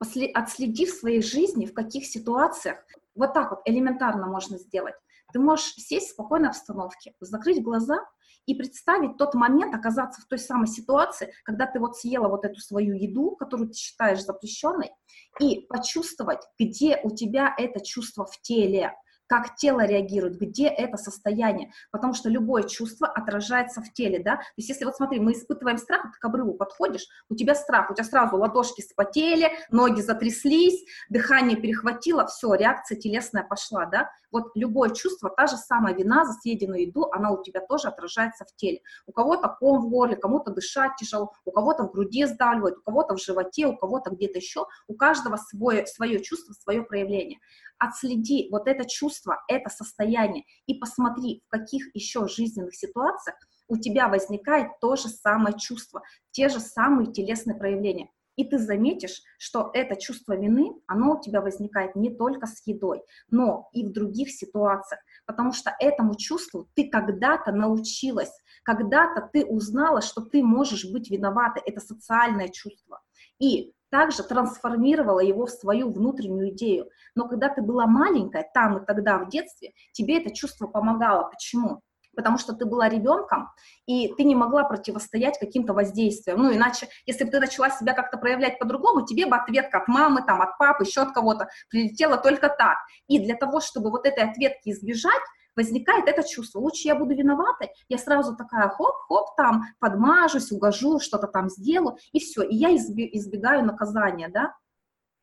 Отследи в своей жизни, в каких ситуациях, вот так вот элементарно можно сделать. Ты можешь сесть в спокойной обстановке, закрыть глаза и представить тот момент, оказаться в той самой ситуации, когда ты вот съела вот эту свою еду, которую ты считаешь запрещенной, и почувствовать, где у тебя это чувство в теле как тело реагирует, где это состояние, потому что любое чувство отражается в теле, да, то есть если вот смотри, мы испытываем страх, ты к обрыву подходишь, у тебя страх, у тебя сразу ладошки спотели, ноги затряслись, дыхание перехватило, все, реакция телесная пошла, да, вот любое чувство, та же самая вина за съеденную еду, она у тебя тоже отражается в теле. У кого-то ком в горле, кому-то дышать тяжело, у кого-то в груди сдавливает, у кого-то в животе, у кого-то где-то еще, у каждого свое, свое чувство, свое проявление отследи вот это чувство, это состояние и посмотри, в каких еще жизненных ситуациях у тебя возникает то же самое чувство, те же самые телесные проявления. И ты заметишь, что это чувство вины, оно у тебя возникает не только с едой, но и в других ситуациях. потому что этому чувству ты когда-то научилась, когда-то ты узнала, что ты можешь быть виноватой, это социальное чувство. И также трансформировала его в свою внутреннюю идею. Но когда ты была маленькая, там и тогда в детстве, тебе это чувство помогало. Почему? потому что ты была ребенком, и ты не могла противостоять каким-то воздействиям. Ну, иначе, если бы ты начала себя как-то проявлять по-другому, тебе бы ответка от мамы, там, от папы, еще от кого-то прилетела только так. И для того, чтобы вот этой ответки избежать, возникает это чувство, лучше я буду виноватой, я сразу такая хоп-хоп, там, подмажусь, угожу, что-то там сделаю, и все, и я избегаю наказания, да,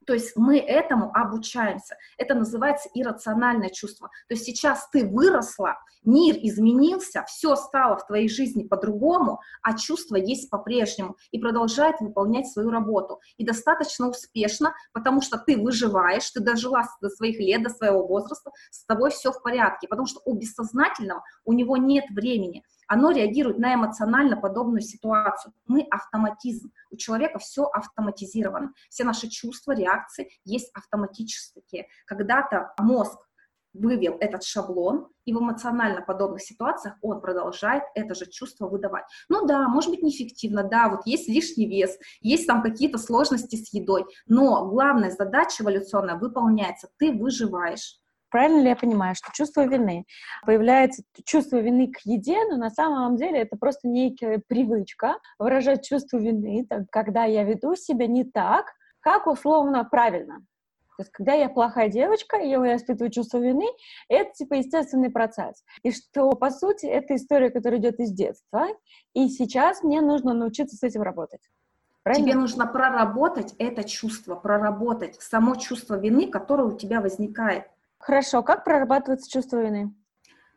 то есть мы этому обучаемся. Это называется иррациональное чувство. То есть сейчас ты выросла, мир изменился, все стало в твоей жизни по-другому, а чувство есть по-прежнему и продолжает выполнять свою работу. И достаточно успешно, потому что ты выживаешь, ты дожила до своих лет, до своего возраста, с тобой все в порядке, потому что у бессознательного у него нет времени оно реагирует на эмоционально подобную ситуацию. Мы автоматизм. У человека все автоматизировано. Все наши чувства, реакции есть автоматические. Когда-то мозг вывел этот шаблон, и в эмоционально подобных ситуациях он продолжает это же чувство выдавать. Ну да, может быть неэффективно, да, вот есть лишний вес, есть там какие-то сложности с едой, но главная задача эволюционная выполняется, ты выживаешь. Правильно ли я понимаю, что чувство вины появляется чувство вины к еде, но на самом деле это просто некая привычка выражать чувство вины, так, когда я веду себя не так, как условно правильно. То есть, когда я плохая девочка, и я испытываю чувство вины, это, типа, естественный процесс. И что, по сути, это история, которая идет из детства, и сейчас мне нужно научиться с этим работать. Правильно? Тебе нужно проработать это чувство, проработать само чувство вины, которое у тебя возникает. Хорошо, как прорабатывается чувство вины?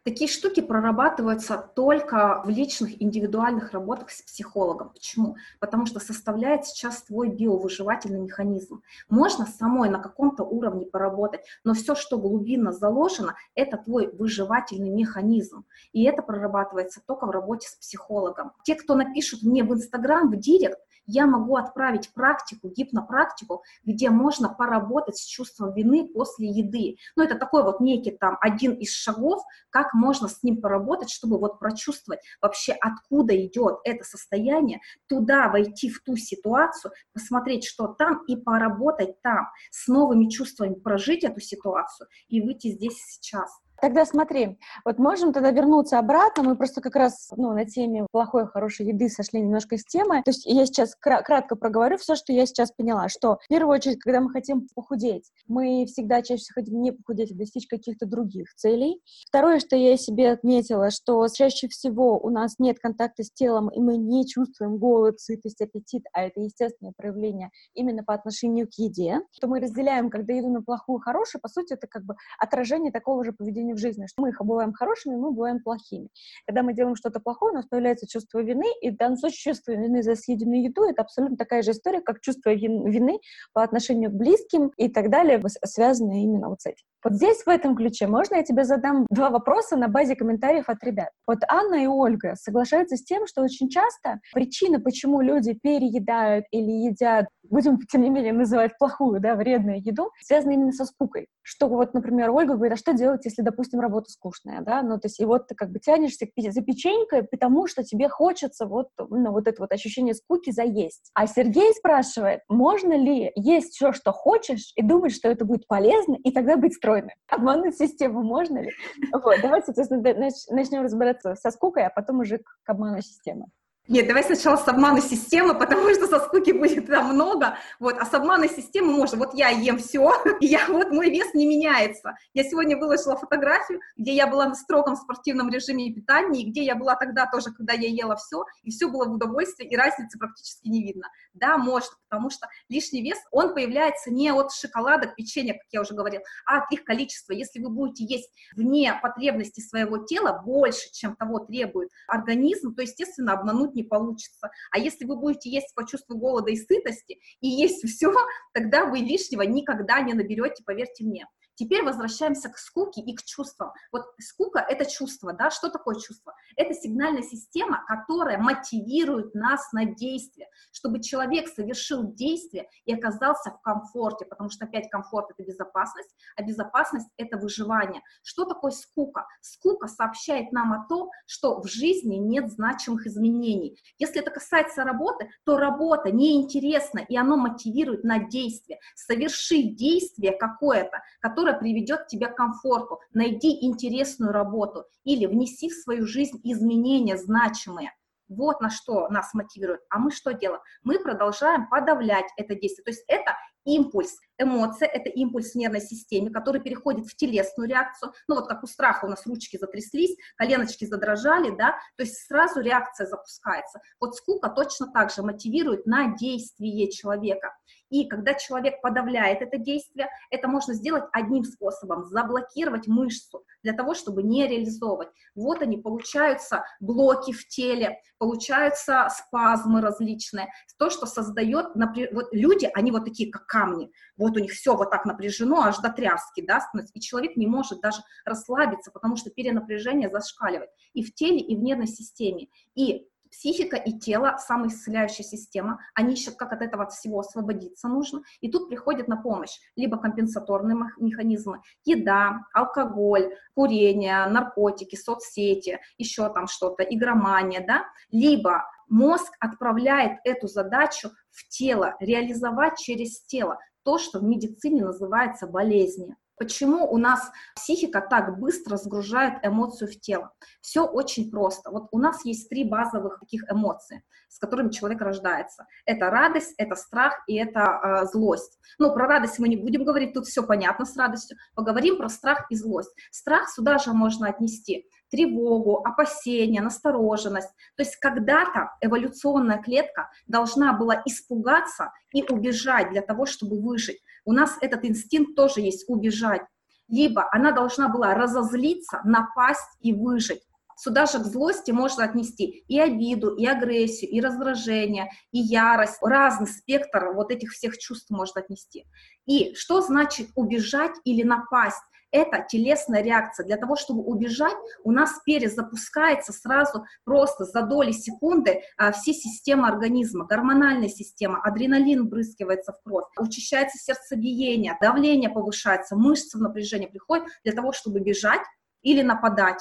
Такие штуки прорабатываются только в личных индивидуальных работах с психологом. Почему? Потому что составляет сейчас твой биовыживательный механизм. Можно самой на каком-то уровне поработать, но все, что глубинно заложено, это твой выживательный механизм. И это прорабатывается только в работе с психологом. Те, кто напишут мне в Инстаграм, в Директ, я могу отправить практику, гипнопрактику, где можно поработать с чувством вины после еды. Ну, это такой вот некий там один из шагов, как можно с ним поработать, чтобы вот прочувствовать вообще, откуда идет это состояние, туда войти в ту ситуацию, посмотреть, что там, и поработать там, с новыми чувствами прожить эту ситуацию и выйти здесь сейчас. Тогда смотри, вот можем тогда вернуться обратно, мы просто как раз ну, на теме плохой, хорошей еды сошли немножко с темы. То есть я сейчас кра- кратко проговорю все, что я сейчас поняла, что в первую очередь, когда мы хотим похудеть, мы всегда чаще всего хотим не похудеть, а достичь каких-то других целей. Второе, что я себе отметила, что чаще всего у нас нет контакта с телом, и мы не чувствуем голод, сытость, аппетит, а это естественное проявление именно по отношению к еде, что мы разделяем, когда еду на плохую, хорошую, по сути, это как бы отражение такого же поведения в жизни, что мы их бываем хорошими, мы бываем плохими. Когда мы делаем что-то плохое, у нас появляется чувство вины, и в данном случае чувство вины за съеденную еду — это абсолютно такая же история, как чувство вины по отношению к близким и так далее, связанные именно вот с этим. Вот здесь, в этом ключе, можно я тебе задам два вопроса на базе комментариев от ребят? Вот Анна и Ольга соглашаются с тем, что очень часто причина, почему люди переедают или едят, будем, тем не менее, называть плохую, да, вредную еду, связана именно со скукой. Что вот, например, Ольга говорит, а что делать, если, допустим, работа скучная, да, ну, то есть, и вот ты как бы тянешься за печенькой, потому что тебе хочется вот, ну, вот это вот ощущение скуки заесть. А Сергей спрашивает, можно ли есть все, что хочешь, и думать, что это будет полезно, и тогда быть стройным? Обмануть систему можно ли? Вот, давайте, соответственно, начнем разбираться со скукой, а потом уже к обману системы. Нет, давай сначала с обмана системы, потому что со скуки будет там много, вот, а с обмана системы можно, вот я ем все, и я, вот мой вес не меняется. Я сегодня выложила фотографию, где я была на строгом спортивном режиме питания, и где я была тогда тоже, когда я ела все, и все было в удовольствии, и разницы практически не видно. Да, может, потому что лишний вес, он появляется не от шоколадок, печенья, как я уже говорила, а от их количества. Если вы будете есть вне потребности своего тела больше, чем того требует организм, то, естественно, обмануть не получится. А если вы будете есть по чувству голода и сытости, и есть все, тогда вы лишнего никогда не наберете, поверьте мне. Теперь возвращаемся к скуке и к чувствам. Вот скука — это чувство, да, что такое чувство? Это сигнальная система, которая мотивирует нас на действие, чтобы человек совершил действие и оказался в комфорте, потому что опять комфорт — это безопасность, а безопасность — это выживание. Что такое скука? Скука сообщает нам о том, что в жизни нет значимых изменений. Если это касается работы, то работа неинтересна, и оно мотивирует на действие. Соверши действие какое-то, которое приведет тебя к комфорту. Найди интересную работу или внеси в свою жизнь изменения значимые. Вот на что нас мотивирует. А мы что делаем? Мы продолжаем подавлять это действие. То есть это импульс. Эмоция — это импульс в нервной системе, который переходит в телесную реакцию. Ну, вот как у страха у нас ручки затряслись, коленочки задрожали, да, то есть сразу реакция запускается. Вот скука точно так же мотивирует на действие человека. И когда человек подавляет это действие, это можно сделать одним способом — заблокировать мышцу для того, чтобы не реализовывать. Вот они, получаются блоки в теле, получаются спазмы различные. То, что создает, вот люди, они вот такие, как камни, вот у них все вот так напряжено, аж до тряски, да, и человек не может даже расслабиться, потому что перенапряжение зашкаливает и в теле, и в нервной системе. И психика и тело, самоисцеляющая система, они ищут, как от этого всего освободиться нужно, и тут приходят на помощь либо компенсаторные механизмы, еда, алкоголь, курение, наркотики, соцсети, еще там что-то, игромания, да, либо мозг отправляет эту задачу в тело, реализовать через тело, то, что в медицине называется болезнью. Почему у нас психика так быстро сгружает эмоцию в тело? Все очень просто. Вот у нас есть три базовых таких эмоций, с которыми человек рождается. Это радость, это страх и это э, злость. Ну, про радость мы не будем говорить, тут все понятно с радостью. Поговорим про страх и злость. Страх сюда же можно отнести тревогу, опасения, настороженность. То есть когда-то эволюционная клетка должна была испугаться и убежать для того, чтобы выжить. У нас этот инстинкт тоже есть убежать. Либо она должна была разозлиться, напасть и выжить. Сюда же к злости можно отнести и обиду, и агрессию, и раздражение, и ярость. Разный спектр вот этих всех чувств можно отнести. И что значит убежать или напасть? Это телесная реакция. Для того, чтобы убежать, у нас перезапускается сразу просто за доли секунды а, все системы организма, гормональная система, адреналин брызгивается в кровь, учащается сердцебиение, давление повышается, мышцы в напряжение приходят для того, чтобы бежать или нападать.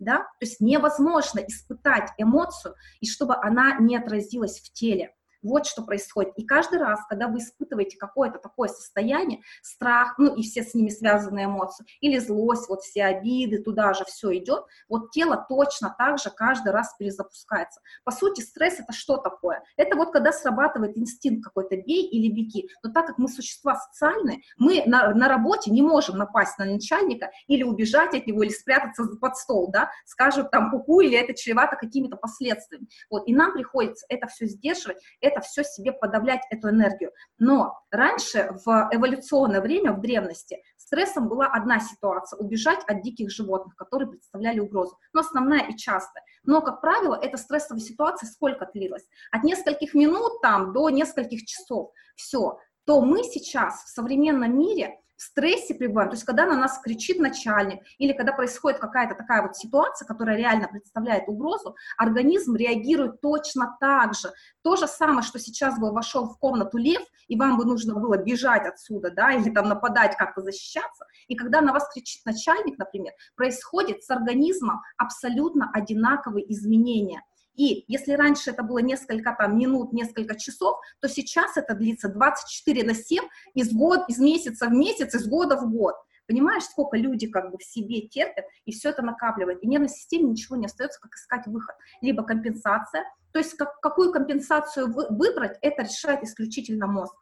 Да? То есть невозможно испытать эмоцию, и чтобы она не отразилась в теле. Вот что происходит. И каждый раз, когда вы испытываете какое-то такое состояние, страх, ну и все с ними связанные эмоции, или злость, вот все обиды, туда же все идет, вот тело точно так же каждый раз перезапускается. По сути, стресс это что такое? Это вот когда срабатывает инстинкт какой-то бей или беги. Но так как мы существа социальные, мы на, на работе не можем напасть на начальника или убежать от него, или спрятаться под стол, да, скажут там пуку, или это чревато какими-то последствиями. Вот, и нам приходится это все сдерживать, это все себе подавлять, эту энергию. Но раньше, в эволюционное время, в древности, стрессом была одна ситуация – убежать от диких животных, которые представляли угрозу. Но основная и частая. Но, как правило, эта стрессовая ситуация сколько длилась? От нескольких минут там до нескольких часов. Все. То мы сейчас в современном мире в стрессе пребываем, то есть когда на нас кричит начальник, или когда происходит какая-то такая вот ситуация, которая реально представляет угрозу, организм реагирует точно так же. То же самое, что сейчас бы вошел в комнату лев, и вам бы нужно было бежать отсюда, да, или там нападать, как-то защищаться, и когда на вас кричит начальник, например, происходит с организмом абсолютно одинаковые изменения. И если раньше это было несколько там, минут, несколько часов, то сейчас это длится 24 на 7, из, год, из месяца в месяц, из года в год. Понимаешь, сколько люди как бы в себе терпят, и все это накапливает. И нервной системе ничего не остается, как искать выход. Либо компенсация, то есть как, какую компенсацию вы, выбрать, это решает исключительно мозг.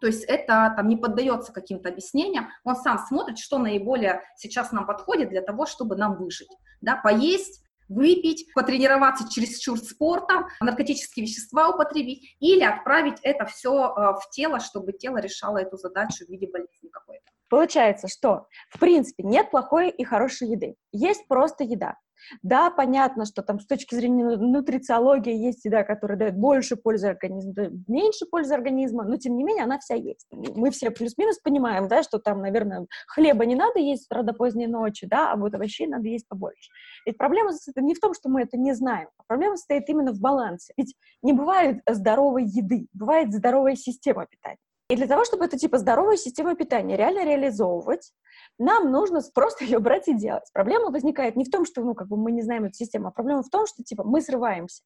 То есть это там не поддается каким-то объяснениям, он сам смотрит, что наиболее сейчас нам подходит для того, чтобы нам выжить. Да, поесть, выпить, потренироваться через чур спортом, наркотические вещества употребить или отправить это все э, в тело, чтобы тело решало эту задачу в виде болезни какой-то. Получается, что, в принципе, нет плохой и хорошей еды. Есть просто еда. Да, понятно, что там с точки зрения нутрициологии есть еда, которая дает больше пользы организму, меньше пользы организма, но тем не менее она вся есть. Мы все плюс-минус понимаем, да, что там, наверное, хлеба не надо есть, правда, поздней ночи, да, а вот овощей надо есть побольше. Ведь проблема состоит не в том, что мы это не знаем, а проблема состоит именно в балансе. Ведь не бывает здоровой еды, бывает здоровая система питания. И для того, чтобы эту, типа, здоровую систему питания реально реализовывать, нам нужно просто ее брать и делать. Проблема возникает не в том, что, ну, как бы мы не знаем эту систему, а проблема в том, что, типа, мы срываемся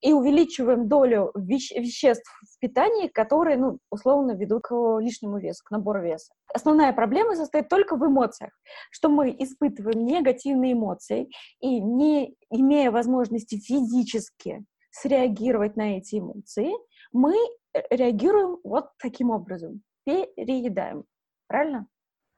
и увеличиваем долю веще- веществ в питании, которые, ну, условно ведут к лишнему весу, к набору веса. Основная проблема состоит только в эмоциях, что мы испытываем негативные эмоции и не имея возможности физически среагировать на эти эмоции, мы э, реагируем вот таким образом, переедаем. Правильно?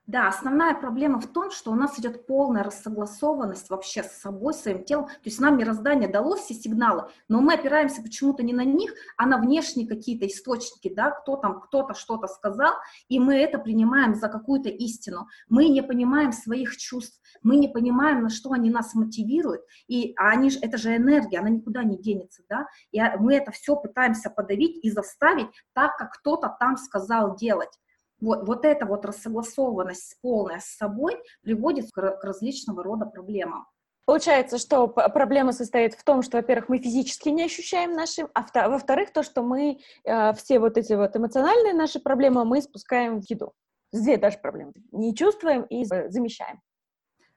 Да, основная проблема в том, что у нас идет полная рассогласованность вообще с собой, своим телом. То есть нам мироздание дало все сигналы, но мы опираемся почему-то не на них, а на внешние какие-то источники, да, кто там, кто-то что-то сказал, и мы это принимаем за какую-то истину. Мы не понимаем своих чувств, мы не понимаем, на что они нас мотивируют, и они же, это же энергия, она никуда не денется, да, и а, мы это все пытаемся подавить и заставить так, как кто-то там сказал делать. Вот, вот эта вот рассогласованность полная с собой приводит к, к различного рода проблемам. Получается, что проблема состоит в том, что, во-первых, мы физически не ощущаем наши, а во-вторых, то, что мы э, все вот эти вот эмоциональные наши проблемы мы спускаем в еду. Две даже проблемы. Не чувствуем и замещаем.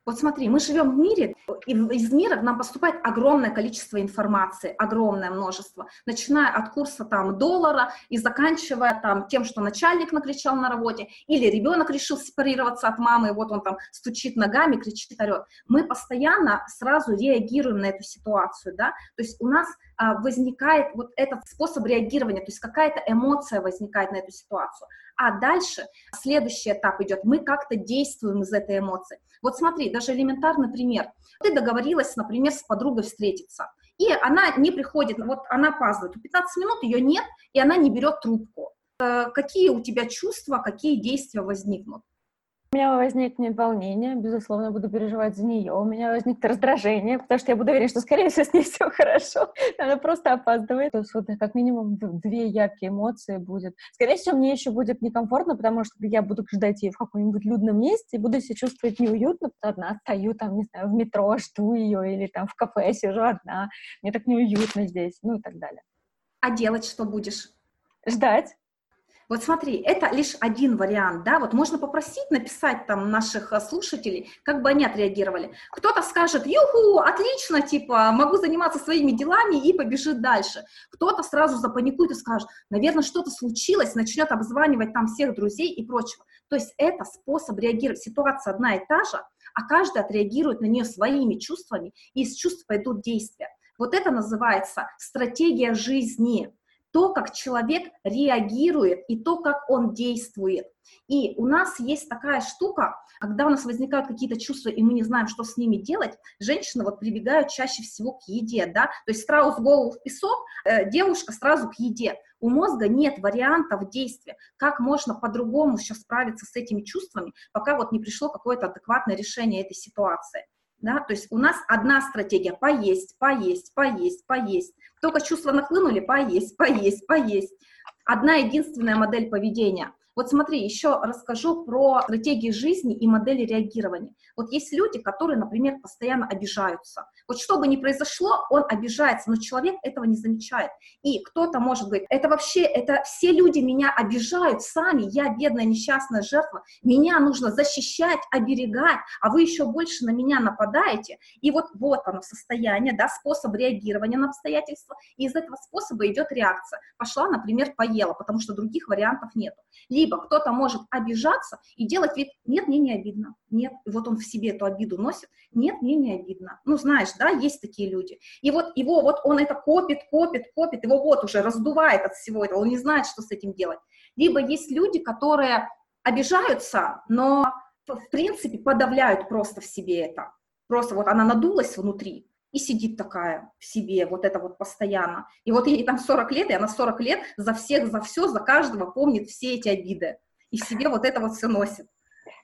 Вот смотри, мы живем в мире, и из мира к нам поступает огромное количество информации, огромное множество, начиная от курса там доллара и заканчивая там тем, что начальник накричал на работе, или ребенок решил сепарироваться от мамы, и вот он там стучит ногами, кричит, орет. Мы постоянно сразу реагируем на эту ситуацию, да, то есть у нас а, возникает вот этот способ реагирования, то есть какая-то эмоция возникает на эту ситуацию. А дальше следующий этап идет, мы как-то действуем из этой эмоции. Вот смотри, даже элементарный пример. Ты договорилась, например, с подругой встретиться, и она не приходит, вот она опаздывает, 15 минут ее нет, и она не берет трубку. Э, какие у тебя чувства, какие действия возникнут? У меня возникнет волнение, безусловно, буду переживать за нее. У меня возникнет раздражение, потому что я буду уверена, что, скорее всего, с ней все хорошо. Она просто опаздывает. То есть вот как минимум две яркие эмоции будет. Скорее всего, мне еще будет некомфортно, потому что я буду ждать ее в каком-нибудь людном месте и буду себя чувствовать неуютно, потому что одна стою там, не знаю, в метро, жду ее, или там в кафе сижу одна. Мне так неуютно здесь, ну и так далее. А делать что будешь? Ждать. Вот смотри, это лишь один вариант, да, вот можно попросить написать там наших э, слушателей, как бы они отреагировали. Кто-то скажет, юху, отлично, типа, могу заниматься своими делами и побежит дальше. Кто-то сразу запаникует и скажет, наверное, что-то случилось, начнет обзванивать там всех друзей и прочего. То есть это способ реагировать, ситуация одна и та же, а каждый отреагирует на нее своими чувствами, и из чувств пойдут действия. Вот это называется стратегия жизни то, как человек реагирует и то, как он действует. И у нас есть такая штука, когда у нас возникают какие-то чувства, и мы не знаем, что с ними делать, женщины вот прибегают чаще всего к еде, да, то есть страус голову в песок, э, девушка сразу к еде. У мозга нет вариантов действия, как можно по-другому сейчас справиться с этими чувствами, пока вот не пришло какое-то адекватное решение этой ситуации да, то есть у нас одна стратегия – поесть, поесть, поесть, поесть. Только чувства нахлынули – поесть, поесть, поесть. Одна единственная модель поведения – вот смотри, еще расскажу про стратегии жизни и модели реагирования. Вот есть люди, которые, например, постоянно обижаются. Вот что бы ни произошло, он обижается, но человек этого не замечает. И кто-то может говорить, это вообще, это все люди меня обижают сами, я бедная несчастная жертва, меня нужно защищать, оберегать, а вы еще больше на меня нападаете. И вот, вот оно состояние, да, способ реагирования на обстоятельства, и из этого способа идет реакция. Пошла, например, поела, потому что других вариантов нет. Либо кто-то может обижаться и делать вид, нет, мне не обидно, нет, и вот он в себе эту обиду носит, нет, мне не обидно. Ну, знаешь, да, есть такие люди. И вот его, вот он это копит, копит, копит, его вот уже раздувает от всего этого, он не знает, что с этим делать. Либо есть люди, которые обижаются, но в принципе подавляют просто в себе это. Просто вот она надулась внутри, и сидит такая в себе, вот это вот постоянно. И вот ей там 40 лет, и она 40 лет за всех, за все, за каждого помнит все эти обиды. И в себе вот это вот все носит.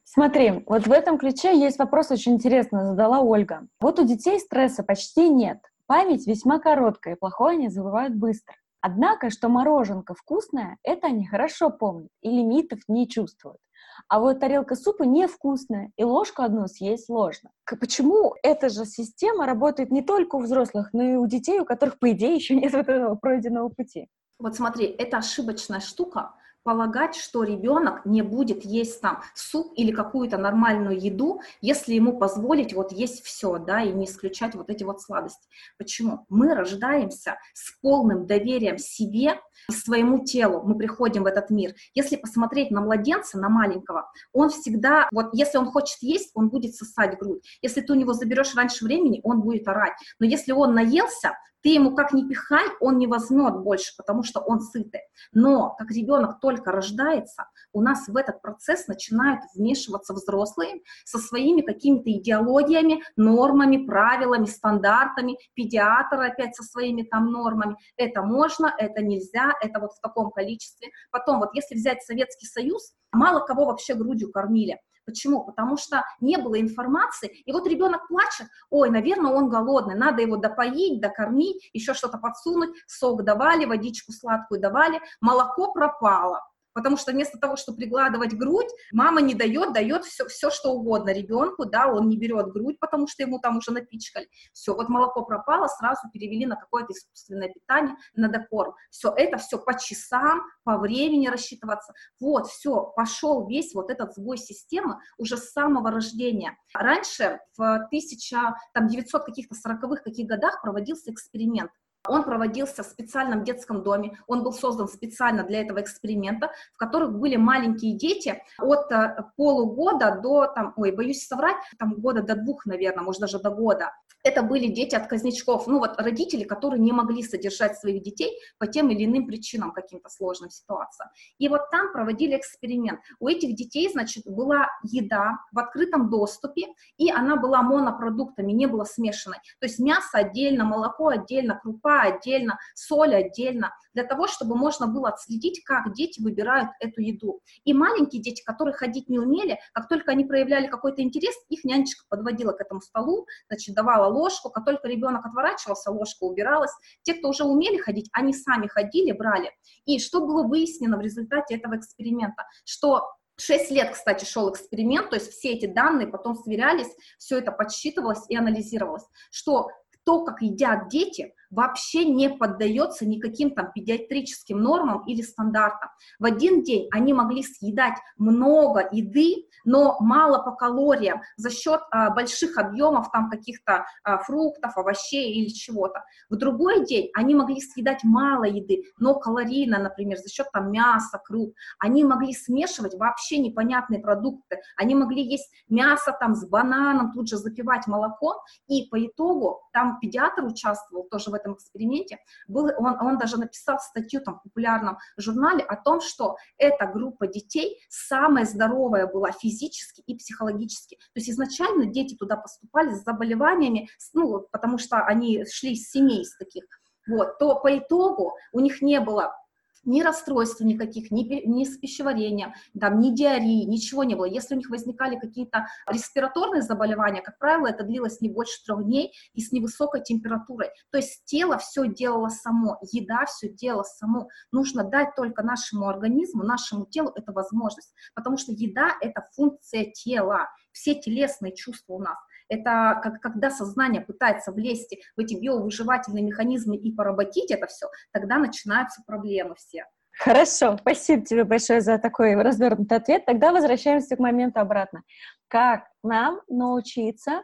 Смотри, вот в этом ключе есть вопрос очень интересный, задала Ольга. Вот у детей стресса почти нет. Память весьма короткая, плохое они забывают быстро. Однако, что мороженка вкусная, это они хорошо помнят и лимитов не чувствуют. А вот тарелка супа невкусная, и ложку одну съесть сложно. Почему эта же система работает не только у взрослых, но и у детей, у которых, по идее, еще нет вот этого пройденного пути? Вот смотри, это ошибочная штука, полагать, что ребенок не будет есть там суп или какую-то нормальную еду, если ему позволить вот есть все, да, и не исключать вот эти вот сладости. Почему? Мы рождаемся с полным доверием себе и своему телу. Мы приходим в этот мир. Если посмотреть на младенца, на маленького, он всегда, вот если он хочет есть, он будет сосать грудь. Если ты у него заберешь раньше времени, он будет орать. Но если он наелся, ты ему как ни пихай, он не возьмет больше, потому что он сытый. Но как ребенок только рождается, у нас в этот процесс начинают вмешиваться взрослые со своими какими-то идеологиями, нормами, правилами, стандартами, педиатр опять со своими там нормами. Это можно, это нельзя, это вот в таком количестве. Потом вот если взять Советский Союз, мало кого вообще грудью кормили. Почему? Потому что не было информации, и вот ребенок плачет, ой, наверное, он голодный, надо его допоить, докормить, еще что-то подсунуть, сок давали, водичку сладкую давали, молоко пропало. Потому что вместо того, чтобы прикладывать грудь, мама не дает, дает все, все что угодно ребенку, да, он не берет грудь, потому что ему там уже напичкали. Все, вот молоко пропало, сразу перевели на какое-то искусственное питание, на докорм. Все, это все по часам, по времени рассчитываться. Вот, все, пошел весь вот этот сбой системы уже с самого рождения. Раньше, в 1900 каких-то 40-х каких годах проводился эксперимент. Он проводился в специальном детском доме, он был создан специально для этого эксперимента, в которых были маленькие дети от э, полугода до, там, ой, боюсь соврать, там года до двух, наверное, может даже до года. Это были дети отказничков, ну вот родители, которые не могли содержать своих детей по тем или иным причинам, каким-то сложным ситуациям. И вот там проводили эксперимент. У этих детей, значит, была еда в открытом доступе, и она была монопродуктами, не была смешанной. То есть мясо отдельно, молоко отдельно, крупа отдельно, соль отдельно, для того, чтобы можно было отследить, как дети выбирают эту еду. И маленькие дети, которые ходить не умели, как только они проявляли какой-то интерес, их нянечка подводила к этому столу, значит, давала ложку, как только ребенок отворачивался, ложка убиралась. Те, кто уже умели ходить, они сами ходили, брали. И что было выяснено в результате этого эксперимента? Что Шесть лет, кстати, шел эксперимент, то есть все эти данные потом сверялись, все это подсчитывалось и анализировалось, что то, как едят дети, вообще не поддается никаким там педиатрическим нормам или стандартам. В один день они могли съедать много еды, но мало по калориям за счет а, больших объемов там каких-то а, фруктов, овощей или чего-то. В другой день они могли съедать мало еды, но калорийно, например, за счет там мяса, круп. Они могли смешивать вообще непонятные продукты. Они могли есть мясо там с бананом, тут же запивать молоком, и по итогу там педиатр участвовал тоже в этом эксперименте, был, он, он даже написал статью там, в популярном журнале о том, что эта группа детей самая здоровая была физически и психологически. То есть изначально дети туда поступали с заболеваниями, ну, потому что они шли из семей из таких, вот, то по итогу у них не было ни расстройств никаких, ни, ни с пищеварением, там, ни диареи, ничего не было. Если у них возникали какие-то респираторные заболевания, как правило, это длилось не больше трех дней и с невысокой температурой. То есть тело все делало само, еда все делала само. Нужно дать только нашему организму, нашему телу эту возможность, потому что еда — это функция тела. Все телесные чувства у нас это как, когда сознание пытается влезть в эти биовыживательные механизмы и поработить это все, тогда начинаются проблемы все. Хорошо, спасибо тебе большое за такой развернутый ответ. Тогда возвращаемся к моменту обратно. Как нам научиться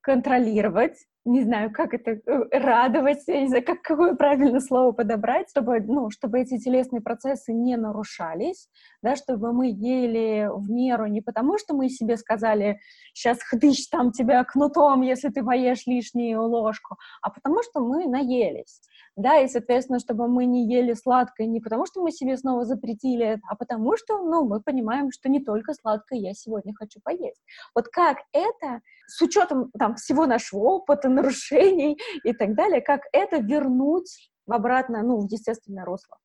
контролировать не знаю, как это, э, радовать, не знаю, как, какое правильное слово подобрать, чтобы, ну, чтобы эти телесные процессы не нарушались, да, чтобы мы ели в меру не потому, что мы себе сказали, сейчас хдыщ там тебя кнутом, если ты поешь лишнюю ложку, а потому что мы наелись да, и, соответственно, чтобы мы не ели сладкое не потому, что мы себе снова запретили а потому что, ну, мы понимаем, что не только сладкое я сегодня хочу поесть. Вот как это, с учетом там всего нашего опыта, нарушений и так далее, как это вернуть обратно, ну, в естественное русло?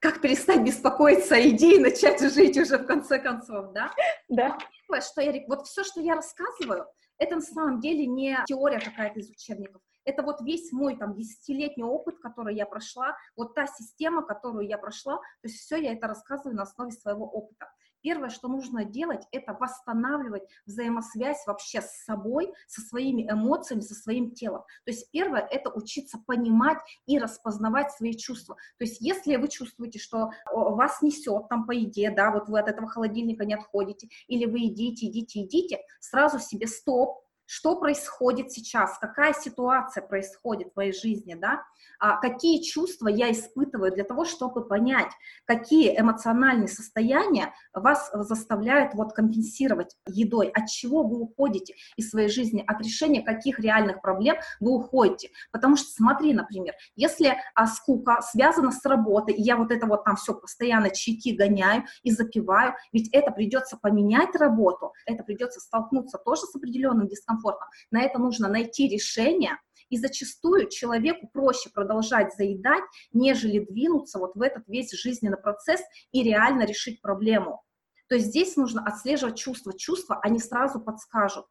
как перестать беспокоиться о идее и начать жить уже в конце концов, да? Да. Первое, что я, вот все, что я рассказываю, это на самом деле не теория какая-то из учебников, это вот весь мой там десятилетний опыт, который я прошла, вот та система, которую я прошла, то есть все я это рассказываю на основе своего опыта. Первое, что нужно делать, это восстанавливать взаимосвязь вообще с собой, со своими эмоциями, со своим телом. То есть первое, это учиться понимать и распознавать свои чувства. То есть если вы чувствуете, что вас несет там по еде, да, вот вы от этого холодильника не отходите, или вы идите, идите, идите, сразу себе стоп, что происходит сейчас, какая ситуация происходит в моей жизни, да, а, какие чувства я испытываю для того, чтобы понять, какие эмоциональные состояния вас заставляют вот компенсировать едой, от чего вы уходите из своей жизни, от решения каких реальных проблем вы уходите. Потому что смотри, например, если а, скука связана с работой, и я вот это вот там все постоянно чайки гоняю и запиваю, ведь это придется поменять работу, это придется столкнуться тоже с определенным дискомфортом, дискомфортно. На это нужно найти решение, и зачастую человеку проще продолжать заедать, нежели двинуться вот в этот весь жизненный процесс и реально решить проблему. То есть здесь нужно отслеживать чувства. Чувства, они сразу подскажут.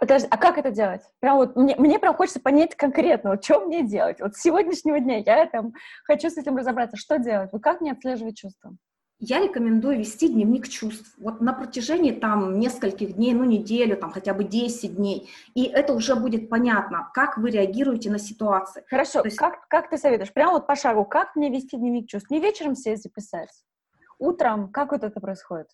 Подожди, а как это делать? Прям вот мне, мне прям хочется понять конкретно, вот что мне делать. Вот с сегодняшнего дня я там хочу с этим разобраться. Что делать? Вот как мне отслеживать чувства? Я рекомендую вести дневник чувств. Вот на протяжении там нескольких дней, ну неделю, там хотя бы 10 дней. И это уже будет понятно, как вы реагируете на ситуации. Хорошо, есть... как, как ты советуешь? Прямо вот по шагу, как мне вести дневник чувств? Не вечером сесть записать? Утром? Как вот это происходит?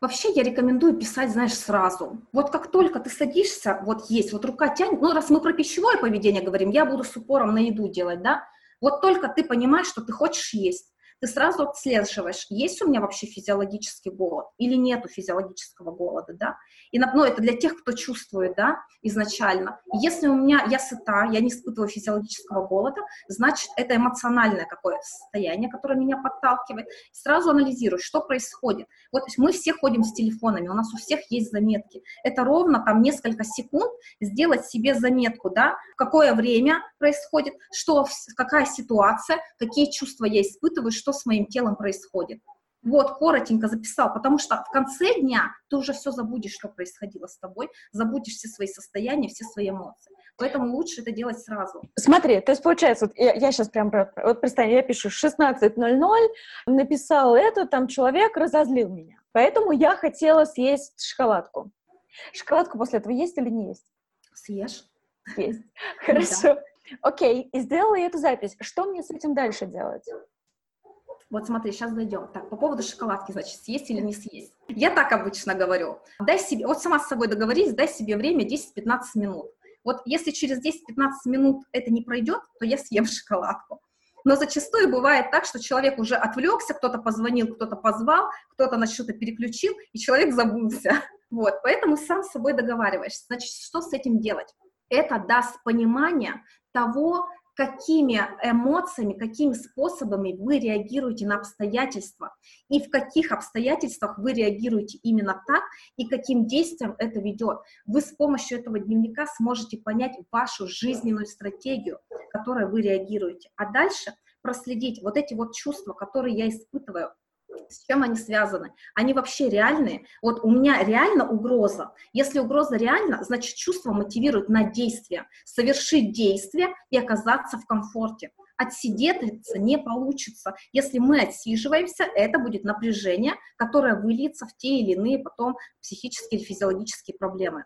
Вообще я рекомендую писать, знаешь, сразу. Вот как только ты садишься, вот есть, вот рука тянет, ну раз мы про пищевое поведение говорим, я буду с упором на еду делать, да, вот только ты понимаешь, что ты хочешь есть, ты сразу отслеживаешь, есть у меня вообще физиологический голод или нету физиологического голода, да, и, ну, это для тех, кто чувствует, да, изначально. Если у меня, я сыта, я не испытываю физиологического голода, значит, это эмоциональное какое-то состояние, которое меня подталкивает. Сразу анализирую, что происходит. Вот мы все ходим с телефонами, у нас у всех есть заметки. Это ровно там несколько секунд сделать себе заметку, да, какое время происходит, что, какая ситуация, какие чувства я испытываю, что с моим телом происходит. Вот, коротенько записал, потому что в конце дня ты уже все забудешь, что происходило с тобой, забудешь все свои состояния, все свои эмоции. Поэтому лучше это делать сразу. Смотри, то есть получается, вот я, я сейчас прям, вот представь, я пишу 16.00, написал это, там человек разозлил меня, поэтому я хотела съесть шоколадку. Шоколадку после этого есть или не есть? Съешь. Есть. Хорошо. Окей, и сделала я эту запись. Что мне с этим дальше делать? Вот смотри, сейчас дойдем. Так, по поводу шоколадки, значит, съесть или не съесть. Я так обычно говорю. Дай себе, вот сама с собой договорись, дай себе время 10-15 минут. Вот если через 10-15 минут это не пройдет, то я съем шоколадку. Но зачастую бывает так, что человек уже отвлекся, кто-то позвонил, кто-то позвал, кто-то на что-то переключил, и человек забылся. Вот, поэтому сам с собой договариваешься. Значит, что с этим делать? Это даст понимание того, какими эмоциями, какими способами вы реагируете на обстоятельства, и в каких обстоятельствах вы реагируете именно так, и каким действием это ведет. Вы с помощью этого дневника сможете понять вашу жизненную стратегию, которой вы реагируете. А дальше проследить вот эти вот чувства, которые я испытываю, с чем они связаны? Они вообще реальные? Вот у меня реально угроза. Если угроза реальна, значит чувство мотивирует на действие, совершить действие и оказаться в комфорте. Отсидеться не получится. Если мы отсиживаемся, это будет напряжение, которое выльется в те или иные потом психические или физиологические проблемы.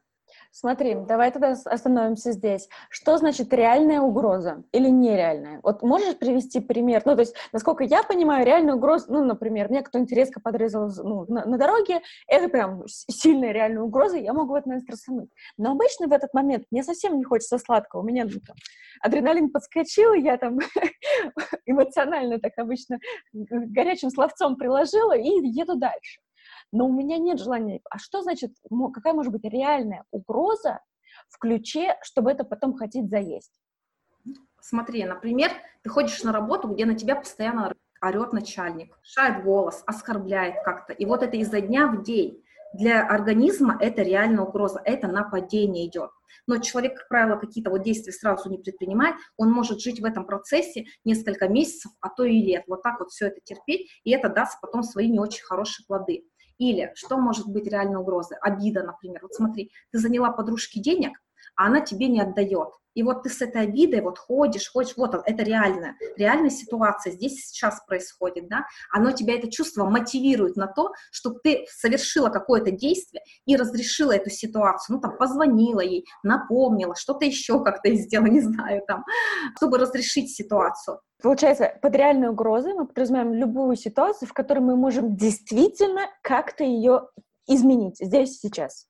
Смотри, давай тогда остановимся здесь. Что значит реальная угроза или нереальная? Вот можешь привести пример? Ну, то есть, насколько я понимаю, реальная угроза, ну, например, мне кто-нибудь резко подрезал ну, на, на дороге, это прям сильная реальная угроза, я могу в этот момент. Но обычно в этот момент мне совсем не хочется сладкого. У меня ну, там, адреналин подскочил, я там эмоционально так обычно горячим словцом приложила и еду дальше но у меня нет желания. А что значит, какая может быть реальная угроза в ключе, чтобы это потом хотеть заесть? Смотри, например, ты ходишь на работу, где на тебя постоянно орет начальник, шает голос, оскорбляет как-то. И вот это изо дня в день. Для организма это реальная угроза, это нападение идет. Но человек, как правило, какие-то вот действия сразу не предпринимает, он может жить в этом процессе несколько месяцев, а то и лет. Вот так вот все это терпеть, и это даст потом свои не очень хорошие плоды. Или что может быть реальной угрозой? Обида, например. Вот смотри, ты заняла подружке денег, а она тебе не отдает. И вот ты с этой обидой вот ходишь, ходишь, вот это реальная, реальная ситуация, здесь сейчас происходит, да, оно тебя, это чувство мотивирует на то, чтобы ты совершила какое-то действие и разрешила эту ситуацию, ну, там, позвонила ей, напомнила, что-то еще как-то сделала, не знаю, там, чтобы разрешить ситуацию. Получается, под реальной угрозой мы подразумеваем любую ситуацию, в которой мы можем действительно как-то ее изменить здесь и сейчас.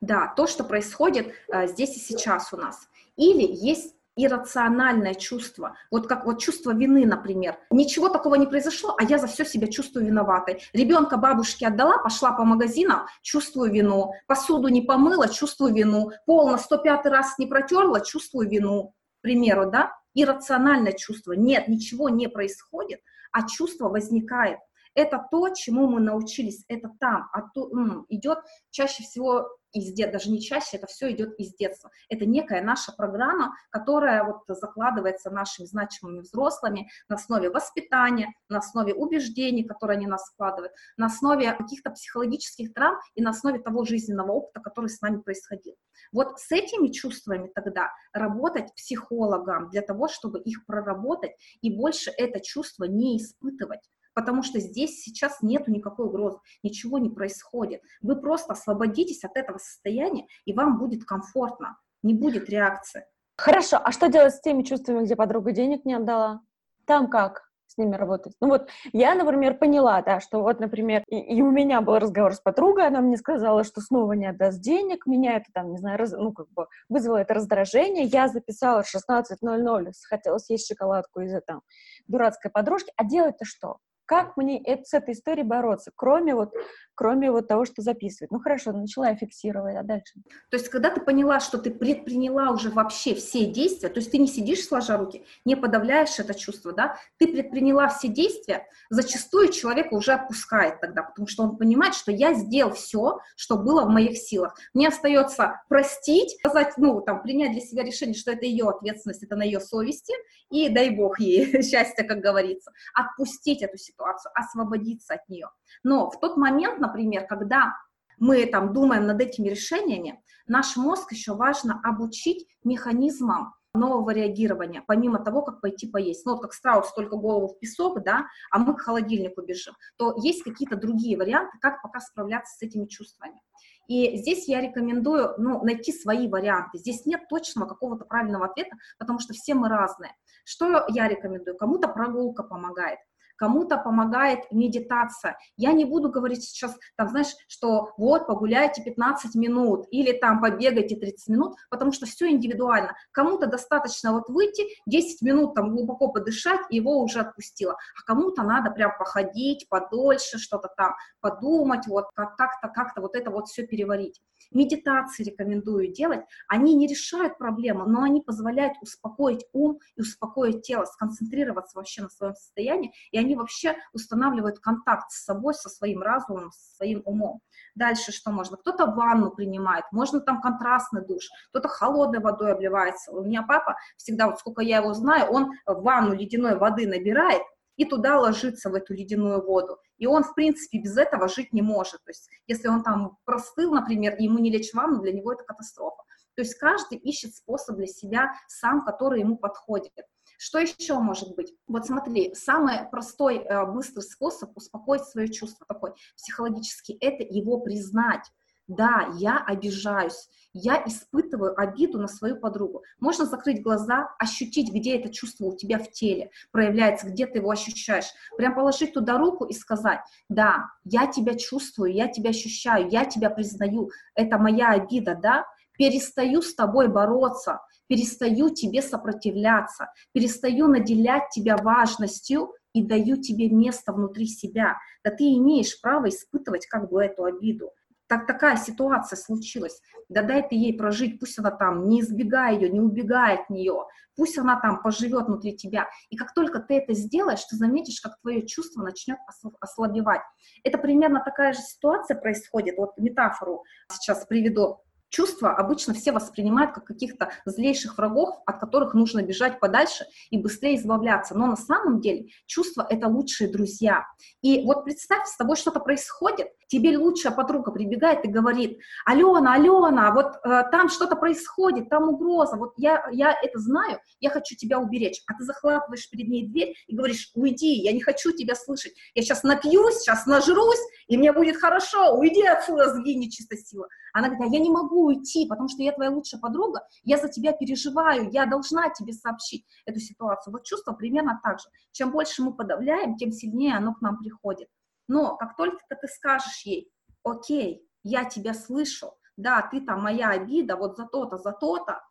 Да, то, что происходит а, здесь и сейчас у нас. Или есть иррациональное чувство, вот как вот чувство вины, например. Ничего такого не произошло, а я за все себя чувствую виноватой. Ребенка бабушке отдала, пошла по магазинам, чувствую вину. Посуду не помыла, чувствую вину. Пол на 105 раз не протерла, чувствую вину. К примеру, да? Иррациональное чувство. Нет, ничего не происходит, а чувство возникает. Это то, чему мы научились, это там, а то, идет чаще всего из детства, даже не чаще, это все идет из детства. Это некая наша программа, которая вот закладывается нашими значимыми взрослыми на основе воспитания, на основе убеждений, которые они нас складывают, на основе каких-то психологических травм и на основе того жизненного опыта, который с нами происходил. Вот с этими чувствами тогда работать психологам для того, чтобы их проработать и больше это чувство не испытывать потому что здесь сейчас нету никакой угрозы, ничего не происходит. Вы просто освободитесь от этого состояния, и вам будет комфортно, не будет реакции. Хорошо, а что делать с теми чувствами, где подруга денег не отдала? Там как? с ними работать. Ну вот я, например, поняла, да, что вот, например, и, и у меня был разговор с подругой, она мне сказала, что снова не отдаст денег, меня это там, не знаю, раз, ну как бы вызвало это раздражение, я записала 16.00, хотела съесть шоколадку из-за там дурацкой подружки, а делать-то что? Как мне это, с этой историей бороться, кроме вот, кроме вот того, что записывать? Ну хорошо, начала я фиксировать, а дальше? То есть, когда ты поняла, что ты предприняла уже вообще все действия, то есть ты не сидишь сложа руки, не подавляешь это чувство, да, ты предприняла все действия, зачастую человека уже отпускает тогда, потому что он понимает, что я сделал все, что было в моих силах. Мне остается простить, сказать, ну, там, принять для себя решение, что это ее ответственность, это на ее совести, и дай бог ей счастья, как говорится, отпустить эту ситуацию ситуацию, освободиться от нее. Но в тот момент, например, когда мы там думаем над этими решениями, наш мозг еще важно обучить механизмам нового реагирования, помимо того, как пойти поесть. Ну, вот как страус, только голову в песок, да, а мы к холодильнику бежим, то есть какие-то другие варианты, как пока справляться с этими чувствами. И здесь я рекомендую ну, найти свои варианты. Здесь нет точного какого-то правильного ответа, потому что все мы разные. Что я рекомендую? Кому-то прогулка помогает, кому-то помогает медитация. Я не буду говорить сейчас, там, знаешь, что вот, погуляйте 15 минут или там побегайте 30 минут, потому что все индивидуально. Кому-то достаточно вот выйти, 10 минут там глубоко подышать, и его уже отпустило. А кому-то надо прям походить подольше, что-то там подумать, вот как-то, как-то вот это вот все переварить. Медитации рекомендую делать. Они не решают проблему, но они позволяют успокоить ум и успокоить тело, сконцентрироваться вообще на своем состоянии, и они вообще устанавливают контакт с собой, со своим разумом, со своим умом. Дальше что можно? Кто-то ванну принимает, можно там контрастный душ, кто-то холодной водой обливается. У меня папа всегда, вот сколько я его знаю, он ванну ледяной воды набирает, и туда ложится в эту ледяную воду. И он, в принципе, без этого жить не может. То есть, если он там простыл, например, и ему не лечь ванну, для него это катастрофа. То есть каждый ищет способ для себя сам, который ему подходит. Что еще может быть? Вот смотри, самый простой, э, быстрый способ успокоить свое чувство такой психологический, это его признать. Да, я обижаюсь, я испытываю обиду на свою подругу. Можно закрыть глаза, ощутить, где это чувство у тебя в теле проявляется, где ты его ощущаешь. Прям положить туда руку и сказать, да, я тебя чувствую, я тебя ощущаю, я тебя признаю, это моя обида, да, перестаю с тобой бороться, перестаю тебе сопротивляться, перестаю наделять тебя важностью и даю тебе место внутри себя. Да ты имеешь право испытывать как бы эту обиду так такая ситуация случилась, да дай ты ей прожить, пусть она там, не избегай ее, не убегай от нее, пусть она там поживет внутри тебя. И как только ты это сделаешь, ты заметишь, как твое чувство начнет ослабевать. Это примерно такая же ситуация происходит, вот метафору сейчас приведу чувства обычно все воспринимают как каких-то злейших врагов, от которых нужно бежать подальше и быстрее избавляться. Но на самом деле чувства — это лучшие друзья. И вот представь, с тобой что-то происходит, тебе лучшая подруга прибегает и говорит, Алена, Алена, вот э, там что-то происходит, там угроза, вот я, я это знаю, я хочу тебя уберечь. А ты захлапываешь перед ней дверь и говоришь, уйди, я не хочу тебя слышать, я сейчас напьюсь, сейчас нажрусь, и мне будет хорошо, уйди отсюда, сгинь, нечистая сила. Она говорит, а я не могу уйти, потому что я твоя лучшая подруга, я за тебя переживаю, я должна тебе сообщить эту ситуацию. Вот чувство примерно так же. Чем больше мы подавляем, тем сильнее оно к нам приходит. Но как только ты скажешь ей, окей, я тебя слышу, да, ты там моя обида, вот за то-то, за то-то,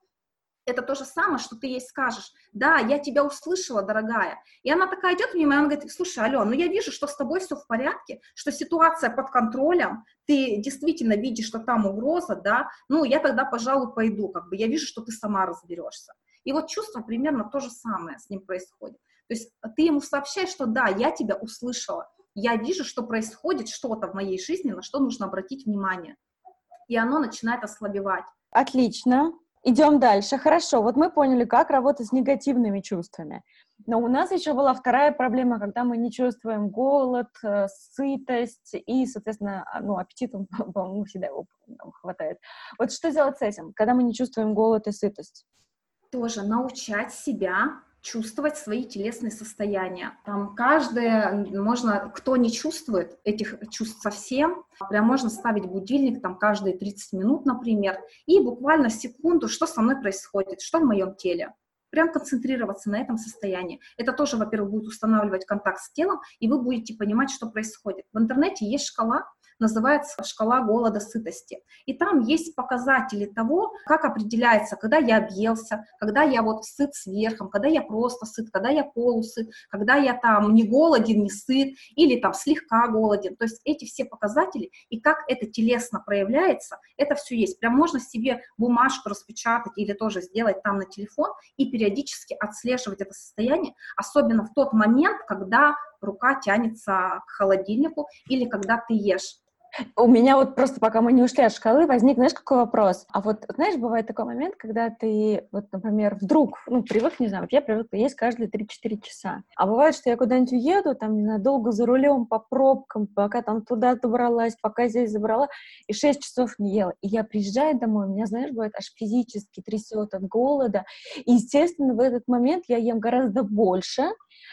это то же самое, что ты ей скажешь, да, я тебя услышала, дорогая. И она такая идет мимо, и она говорит, слушай, Алена, ну я вижу, что с тобой все в порядке, что ситуация под контролем, ты действительно видишь, что там угроза, да, ну я тогда, пожалуй, пойду, как бы я вижу, что ты сама разберешься. И вот чувство примерно то же самое с ним происходит. То есть ты ему сообщаешь, что да, я тебя услышала, я вижу, что происходит что-то в моей жизни, на что нужно обратить внимание. И оно начинает ослабевать. Отлично. Идем дальше. Хорошо, вот мы поняли, как работать с негативными чувствами. Но у нас еще была вторая проблема, когда мы не чувствуем голод, э, сытость и, соответственно, а, ну, аппетитом, по-моему, всегда его хватает. Вот что делать с этим, когда мы не чувствуем голод и сытость? Тоже научать себя чувствовать свои телесные состояния. Там каждое, можно, кто не чувствует этих чувств совсем, прям можно ставить будильник там каждые 30 минут, например, и буквально секунду, что со мной происходит, что в моем теле. Прям концентрироваться на этом состоянии. Это тоже, во-первых, будет устанавливать контакт с телом, и вы будете понимать, что происходит. В интернете есть шкала, называется шкала голода сытости. И там есть показатели того, как определяется, когда я объелся, когда я вот сыт сверхом, когда я просто сыт, когда я полусыт, когда я там не голоден, не сыт, или там слегка голоден. То есть эти все показатели и как это телесно проявляется, это все есть. Прям можно себе бумажку распечатать или тоже сделать там на телефон и периодически отслеживать это состояние, особенно в тот момент, когда рука тянется к холодильнику или когда ты ешь. У меня вот просто, пока мы не ушли от шкалы, возник, знаешь, какой вопрос? А вот, знаешь, бывает такой момент, когда ты, вот, например, вдруг, ну, привык, не знаю, вот я привыкла есть каждые 3-4 часа. А бывает, что я куда-нибудь уеду, там, не знаю, долго за рулем, по пробкам, пока там туда добралась, пока здесь забрала, и 6 часов не ела. И я приезжаю домой, у меня, знаешь, бывает аж физически трясет от голода. И, естественно, в этот момент я ем гораздо больше,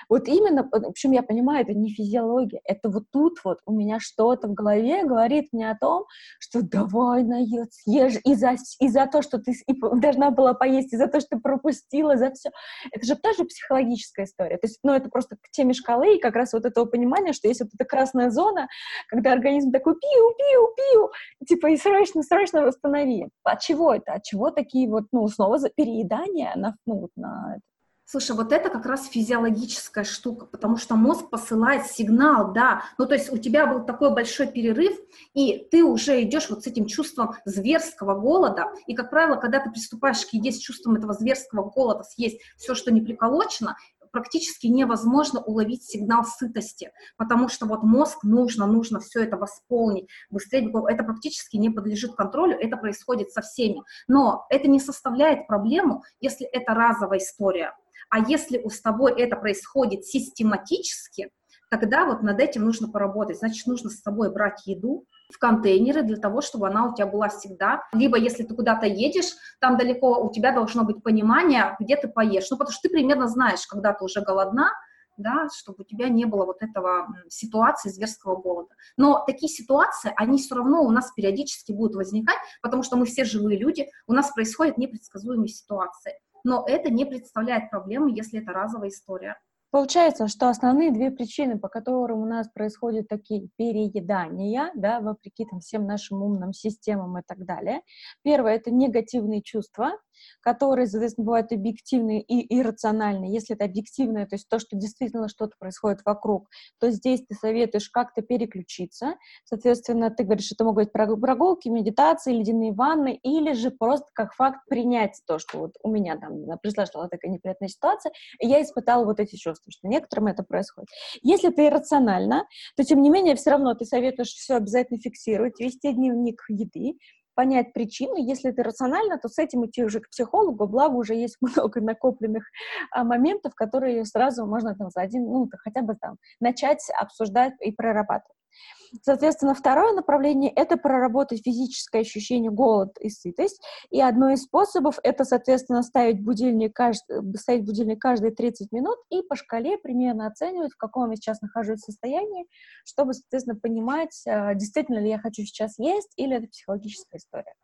вот именно, причем я понимаю, это не физиология, это вот тут вот у меня что-то в голове говорит мне о том, что давай наед, съешь, и за, и за то, что ты должна была поесть, и за то, что ты пропустила, за все. Это же тоже психологическая история. То есть, ну, это просто к теме шкалы и как раз вот этого понимания, что есть вот эта красная зона, когда организм такой пиу, пиу, пиу, типа, и срочно, срочно восстанови. От чего это? От чего такие вот, ну, снова за переедание на, ну, на Слушай, вот это как раз физиологическая штука, потому что мозг посылает сигнал, да, ну то есть у тебя был такой большой перерыв, и ты уже идешь вот с этим чувством зверского голода, и, как правило, когда ты приступаешь к еде с чувством этого зверского голода, съесть все, что не приколочено, практически невозможно уловить сигнал сытости, потому что вот мозг нужно, нужно все это восполнить, быстрее, это практически не подлежит контролю, это происходит со всеми. Но это не составляет проблему, если это разовая история. А если у с тобой это происходит систематически, тогда вот над этим нужно поработать. Значит, нужно с собой брать еду в контейнеры для того, чтобы она у тебя была всегда. Либо если ты куда-то едешь, там далеко у тебя должно быть понимание, где ты поешь. Ну, потому что ты примерно знаешь, когда ты уже голодна, да, чтобы у тебя не было вот этого ситуации зверского голода. Но такие ситуации, они все равно у нас периодически будут возникать, потому что мы все живые люди, у нас происходят непредсказуемые ситуации но это не представляет проблемы, если это разовая история. Получается, что основные две причины, по которым у нас происходят такие переедания, да, вопреки там, всем нашим умным системам и так далее. Первое — это негативные чувства, которые, соответственно, бывают объективные и иррациональные. Если это объективное, то есть то, что действительно что-то происходит вокруг, то здесь ты советуешь как-то переключиться. Соответственно, ты говоришь, это могут быть прогулки, медитации, ледяные ванны, или же просто как факт принять то, что вот у меня там произошла такая неприятная ситуация, и я испытала вот эти чувства, что некоторым это происходит. Если ты иррационально, то, тем не менее, все равно ты советуешь все обязательно фиксировать, вести дневник еды, понять причину. Если это рационально, то с этим идти уже к психологу, благо уже есть много накопленных а, моментов, которые сразу можно там за один, ну, хотя бы там начать обсуждать и прорабатывать. Соответственно, второе направление — это проработать физическое ощущение голод и сытость. И одно из способов — это, соответственно, ставить будильник, кажд... ставить будильник каждые 30 минут и по шкале примерно оценивать, в каком я сейчас нахожусь состоянии, чтобы, соответственно, понимать, а, действительно ли я хочу сейчас есть или это психологическая история.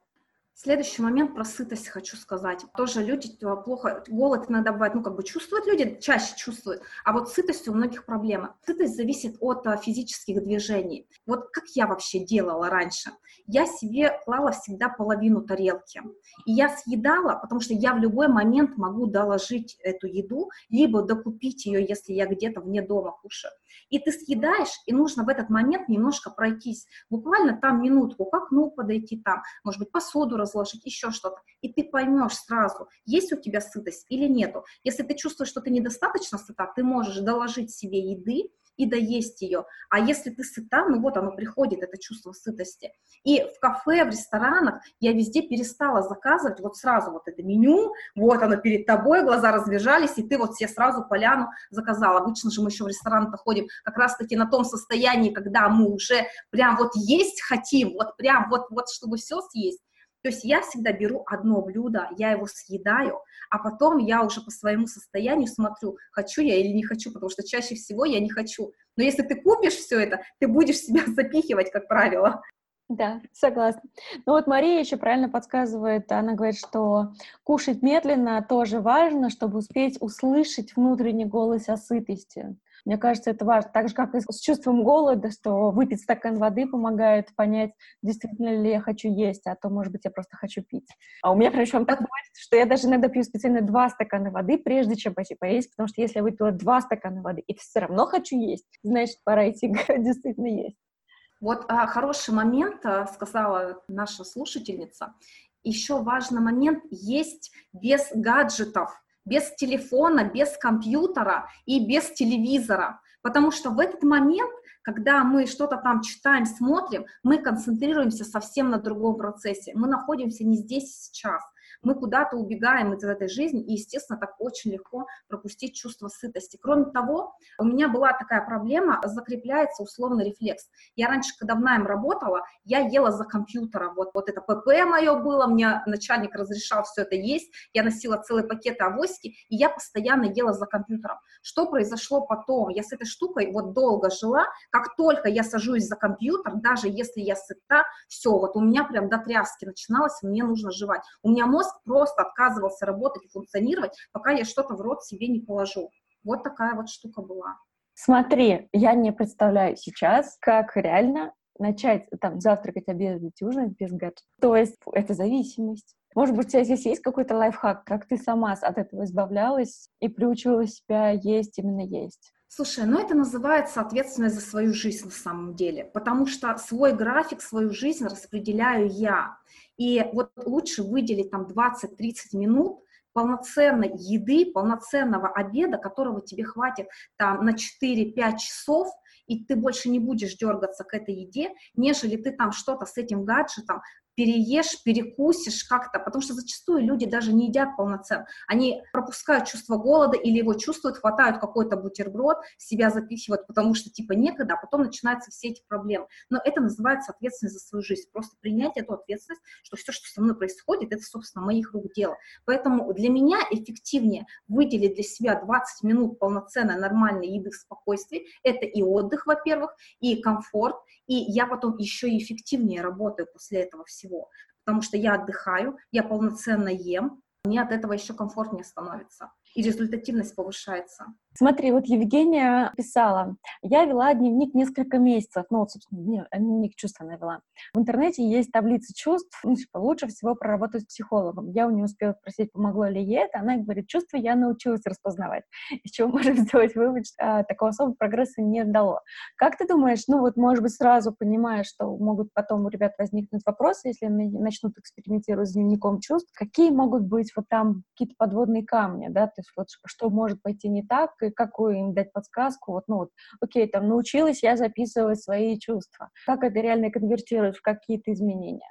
Следующий момент про сытость хочу сказать. Тоже люди э, плохо, голод иногда бывает, ну, как бы чувствуют люди, чаще чувствуют, а вот сытость у многих проблема. Сытость зависит от а, физических движений. Вот как я вообще делала раньше? Я себе клала всегда половину тарелки. И я съедала, потому что я в любой момент могу доложить эту еду, либо докупить ее, если я где-то вне дома кушаю. И ты съедаешь, и нужно в этот момент немножко пройтись. Буквально там минутку, к окну подойти там, может быть, посуду разложить, еще что-то, и ты поймешь сразу, есть у тебя сытость или нету. Если ты чувствуешь, что ты недостаточно сыта, ты можешь доложить себе еды, и доесть ее. А если ты сыта, ну вот оно приходит, это чувство сытости. И в кафе, в ресторанах я везде перестала заказывать вот сразу вот это меню, вот оно перед тобой, глаза разбежались, и ты вот себе сразу поляну заказал. Обычно же мы еще в ресторан ходим как раз-таки на том состоянии, когда мы уже прям вот есть хотим, вот прям вот, вот чтобы все съесть. То есть я всегда беру одно блюдо, я его съедаю, а потом я уже по своему состоянию смотрю, хочу я или не хочу, потому что чаще всего я не хочу. Но если ты купишь все это, ты будешь себя запихивать, как правило. Да, согласна. Ну вот Мария еще правильно подсказывает, она говорит, что кушать медленно тоже важно, чтобы успеть услышать внутренний голос о сытости. Мне кажется, это важно. Так же, как и с чувством голода, что выпить стакан воды помогает понять, действительно ли я хочу есть, а то, может быть, я просто хочу пить. А у меня причем так бывает, что я даже иногда пью специально два стакана воды, прежде чем пойти поесть, потому что если я выпила два стакана воды и все равно хочу есть, значит, пора идти действительно есть. Вот а, хороший момент, а, сказала наша слушательница. Еще важный момент есть без гаджетов без телефона, без компьютера и без телевизора. Потому что в этот момент, когда мы что-то там читаем, смотрим, мы концентрируемся совсем на другом процессе. Мы находимся не здесь сейчас мы куда-то убегаем из этой жизни, и, естественно, так очень легко пропустить чувство сытости. Кроме того, у меня была такая проблема, закрепляется условно рефлекс. Я раньше, когда в найм работала, я ела за компьютером, вот, вот это ПП мое было, мне начальник разрешал все это есть, я носила целые пакеты авоськи, и я постоянно ела за компьютером. Что произошло потом? Я с этой штукой вот долго жила, как только я сажусь за компьютер, даже если я сыта, все, вот у меня прям до тряски начиналось, мне нужно жевать. У меня мозг просто отказывался работать и функционировать, пока я что-то в рот себе не положу. Вот такая вот штука была. Смотри, я не представляю сейчас, как реально начать там завтракать, обедать, ужинать без гаджета. То есть это зависимость. Может быть, у тебя здесь есть какой-то лайфхак, как ты сама от этого избавлялась и приучила себя есть именно есть? Слушай, ну это называется ответственность за свою жизнь на самом деле, потому что свой график, свою жизнь распределяю я. И вот лучше выделить там 20-30 минут полноценной еды, полноценного обеда, которого тебе хватит там на 4-5 часов, и ты больше не будешь дергаться к этой еде, нежели ты там что-то с этим гаджетом переешь, перекусишь как-то, потому что зачастую люди даже не едят полноценно. Они пропускают чувство голода или его чувствуют, хватают какой-то бутерброд, себя запихивают, потому что типа некогда, а потом начинаются все эти проблемы. Но это называется ответственность за свою жизнь. Просто принять эту ответственность, что все, что со мной происходит, это, собственно, моих рук дело. Поэтому для меня эффективнее выделить для себя 20 минут полноценной нормальной еды в спокойствии. Это и отдых, во-первых, и комфорт, и я потом еще эффективнее работаю после этого всего, потому что я отдыхаю, я полноценно ем, мне от этого еще комфортнее становится. И результативность повышается. Смотри, вот Евгения писала, я вела дневник несколько месяцев, ну, вот, собственно, дневник чувств она вела. В интернете есть таблица чувств, ну, типа, лучше всего проработать с психологом. Я у нее успела спросить, помогло ли ей это, она говорит, чувства я научилась распознавать, из чего можем сделать вывод, что а, такого особого прогресса не дало. Как ты думаешь, ну, вот, может быть, сразу понимаешь, что могут потом у ребят возникнуть вопросы, если они начнут экспериментировать с дневником чувств, какие могут быть вот там какие-то подводные камни, да, то есть вот что может пойти не так, и какую им дать подсказку, вот, ну вот, окей, там, научилась я записывать свои чувства. Как это реально конвертировать в какие-то изменения?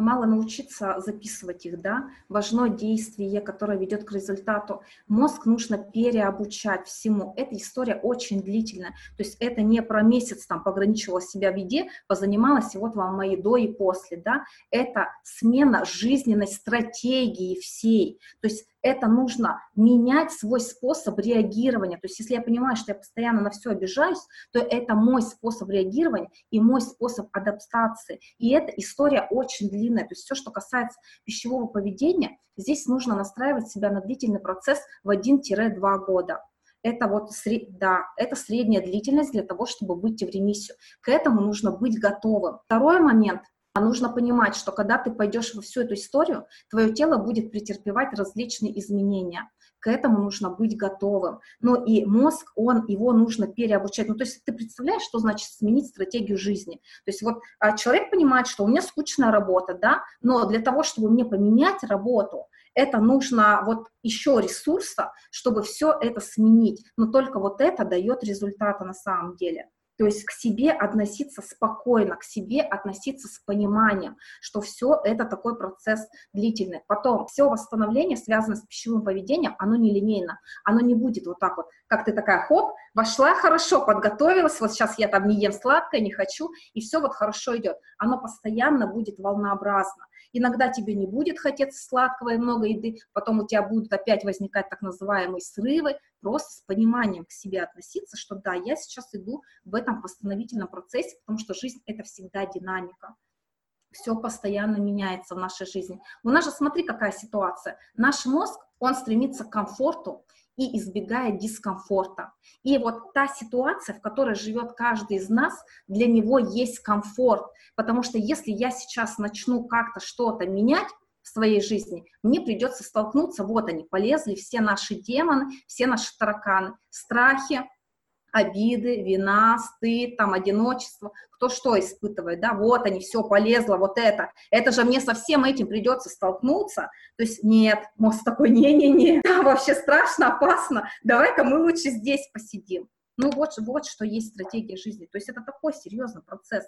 мало научиться записывать их, да, важно действие, которое ведет к результату. Мозг нужно переобучать всему. Эта история очень длительная, то есть это не про месяц там пограничивала себя в еде, позанималась, и вот вам мои до и после, да, это смена жизненной стратегии всей, то есть это нужно менять свой способ реагирования. То есть если я понимаю, что я постоянно на все обижаюсь, то это мой способ реагирования и мой способ адаптации. И эта история очень длинная. То есть все, что касается пищевого поведения, здесь нужно настраивать себя на длительный процесс в 1-2 года. Это вот да, это средняя длительность для того, чтобы выйти в ремиссию. К этому нужно быть готовым. Второй момент – а нужно понимать, что когда ты пойдешь во всю эту историю, твое тело будет претерпевать различные изменения. К этому нужно быть готовым. Но и мозг, он, его нужно переобучать. Ну, то есть ты представляешь, что значит сменить стратегию жизни? То есть вот а, человек понимает, что у меня скучная работа, да, но для того, чтобы мне поменять работу, это нужно вот еще ресурса, чтобы все это сменить. Но только вот это дает результата на самом деле. То есть к себе относиться спокойно, к себе относиться с пониманием, что все это такой процесс длительный. Потом все восстановление, связанное с пищевым поведением, оно не линейно, оно не будет вот так вот, как ты такая, хоп, вошла хорошо, подготовилась, вот сейчас я там не ем сладкое, не хочу, и все вот хорошо идет. Оно постоянно будет волнообразно. Иногда тебе не будет хотеться сладкого и много еды, потом у тебя будут опять возникать так называемые срывы, просто с пониманием к себе относиться, что да, я сейчас иду в этом восстановительном процессе, потому что жизнь — это всегда динамика. Все постоянно меняется в нашей жизни. У нас же, смотри, какая ситуация. Наш мозг, он стремится к комфорту, и избегает дискомфорта. И вот та ситуация, в которой живет каждый из нас, для него есть комфорт, потому что если я сейчас начну как-то что-то менять, в своей жизни, мне придется столкнуться, вот они, полезли все наши демоны, все наши тараканы, страхи, обиды, вина, стыд, там, одиночество, кто что испытывает, да, вот они, все, полезло, вот это, это же мне со всем этим придется столкнуться, то есть нет, мозг такой, не-не-не, да, вообще страшно, опасно, давай-ка мы лучше здесь посидим. Ну вот, вот что есть стратегия жизни, то есть это такой серьезный процесс.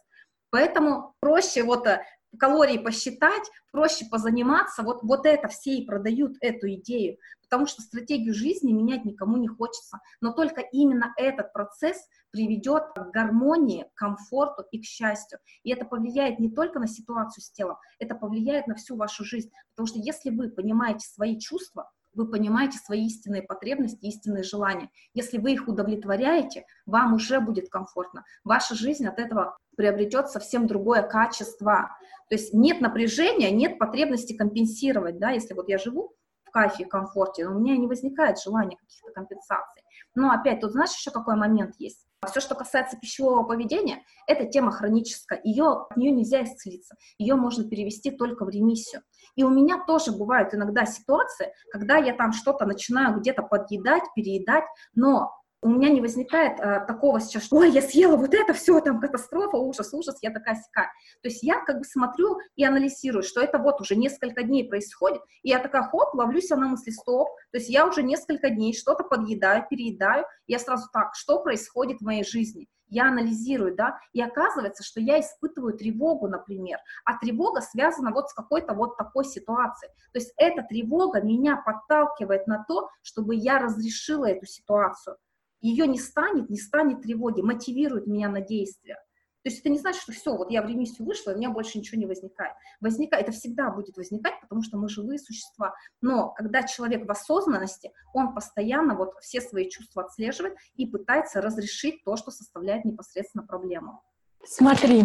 Поэтому проще вот э, калории посчитать, проще позаниматься, вот, вот это все и продают эту идею, потому что стратегию жизни менять никому не хочется, но только именно этот процесс приведет к гармонии, к комфорту и к счастью. И это повлияет не только на ситуацию с телом, это повлияет на всю вашу жизнь, потому что если вы понимаете свои чувства, вы понимаете свои истинные потребности, истинные желания. Если вы их удовлетворяете, вам уже будет комфортно. Ваша жизнь от этого приобретет совсем другое качество. То есть нет напряжения, нет потребности компенсировать, да, если вот я живу в кайфе, комфорте, у меня не возникает желания каких-то компенсаций. Но опять, тут знаешь еще какой момент есть? Все, что касается пищевого поведения, это тема хроническая, ее, от нее нельзя исцелиться, ее можно перевести только в ремиссию. И у меня тоже бывают иногда ситуации, когда я там что-то начинаю где-то подъедать, переедать, но у меня не возникает а, такого сейчас, что ой, я съела вот это, все, там катастрофа, ужас, ужас, я такая сика. То есть я как бы смотрю и анализирую, что это вот уже несколько дней происходит, и я такая, хоп, ловлю себя на мысли, стоп, то есть я уже несколько дней что-то подъедаю, переедаю, я сразу так, что происходит в моей жизни? Я анализирую, да, и оказывается, что я испытываю тревогу, например, а тревога связана вот с какой-то вот такой ситуацией. То есть эта тревога меня подталкивает на то, чтобы я разрешила эту ситуацию ее не станет, не станет тревоги, мотивирует меня на действия. То есть это не значит, что все, вот я в ремиссию вышла, и у меня больше ничего не возникает. Возникает, это всегда будет возникать, потому что мы живые существа. Но когда человек в осознанности, он постоянно вот все свои чувства отслеживает и пытается разрешить то, что составляет непосредственно проблему. Смотри,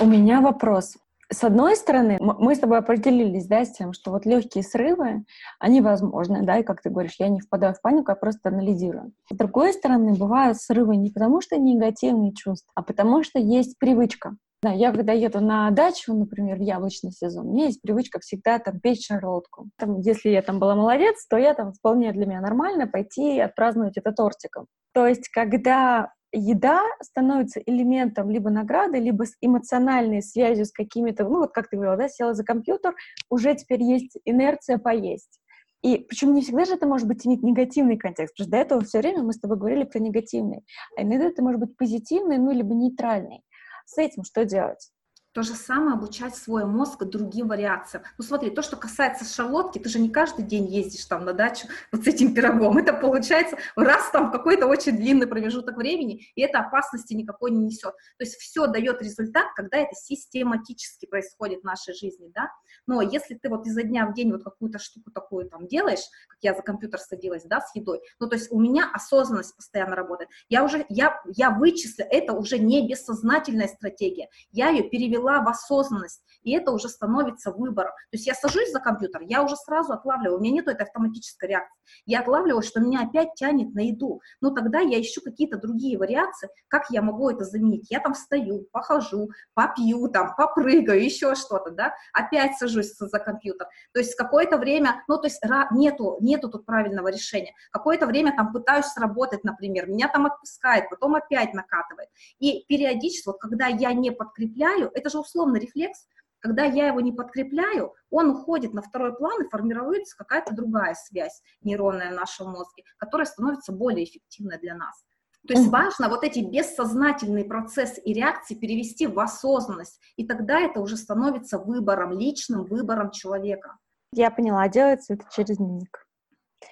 у меня вопрос. С одной стороны, мы с тобой определились, да, с тем, что вот легкие срывы, они возможны, да, и как ты говоришь, я не впадаю в панику, я просто анализирую. С другой стороны, бывают срывы не потому, что негативные чувства, а потому что есть привычка. Да, я когда еду на дачу, например, в яблочный сезон, у меня есть привычка всегда там печь шарлотку. Там, если я там была молодец, то я там вполне для меня нормально пойти и отпраздновать это тортиком. То есть, когда еда становится элементом либо награды, либо с эмоциональной связью с какими-то, ну вот как ты говорила, да, села за компьютер, уже теперь есть инерция поесть. И причем не всегда же это может быть иметь негативный контекст, потому что до этого все время мы с тобой говорили про негативный. А иногда это может быть позитивный, ну, либо нейтральный. С этим что делать? То же самое обучать свой мозг другим вариациям. Ну смотри, то, что касается шарлотки, ты же не каждый день ездишь там на дачу вот с этим пирогом. Это получается раз там какой-то очень длинный промежуток времени, и это опасности никакой не несет. То есть все дает результат, когда это систематически происходит в нашей жизни, да. Но если ты вот изо дня в день вот какую-то штуку такую там делаешь, как я за компьютер садилась, да, с едой, ну то есть у меня осознанность постоянно работает. Я уже, я, я вычислю, это уже не бессознательная стратегия. Я ее перевела перевела в осознанность, и это уже становится выбором. То есть я сажусь за компьютер, я уже сразу отлавливаю, у меня нет этой автоматической реакции. Я отлавливаю, что меня опять тянет на еду. Ну тогда я ищу какие-то другие вариации, как я могу это заменить. Я там встаю, похожу, попью, там, попрыгаю, еще что-то, да, опять сажусь за компьютер. То есть какое-то время, ну то есть нету, нету тут правильного решения. Какое-то время там пытаюсь сработать, например, меня там отпускает, потом опять накатывает. И периодически, вот когда я не подкрепляю, это же же условный рефлекс, когда я его не подкрепляю, он уходит на второй план и формируется какая-то другая связь нейронная в нашем мозге, которая становится более эффективной для нас. То есть важно вот эти бессознательные процессы и реакции перевести в осознанность, и тогда это уже становится выбором, личным выбором человека. Я поняла, делается это через дневник.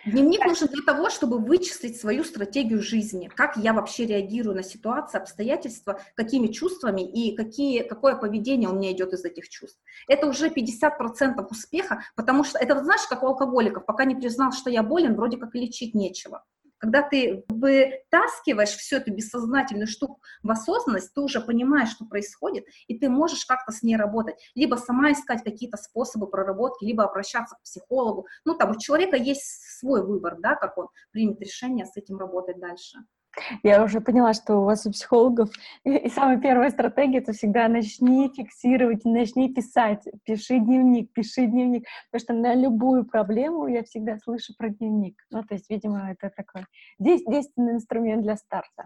Дневник нужен для того, чтобы вычислить свою стратегию жизни, как я вообще реагирую на ситуации, обстоятельства, какими чувствами и какие, какое поведение у меня идет из этих чувств. Это уже 50% успеха, потому что это, знаешь, как у алкоголиков, пока не признал, что я болен, вроде как и лечить нечего. Когда ты вытаскиваешь всю эту бессознательную штуку в осознанность, ты уже понимаешь, что происходит, и ты можешь как-то с ней работать. Либо сама искать какие-то способы проработки, либо обращаться к психологу. Ну, там у человека есть свой выбор, да, как он примет решение с этим работать дальше. Я уже поняла, что у вас у психологов и самая первая стратегия это всегда начни фиксировать, начни писать, пиши дневник, пиши дневник, потому что на любую проблему я всегда слышу про дневник. Ну, то есть, видимо, это такой действенный инструмент для старта.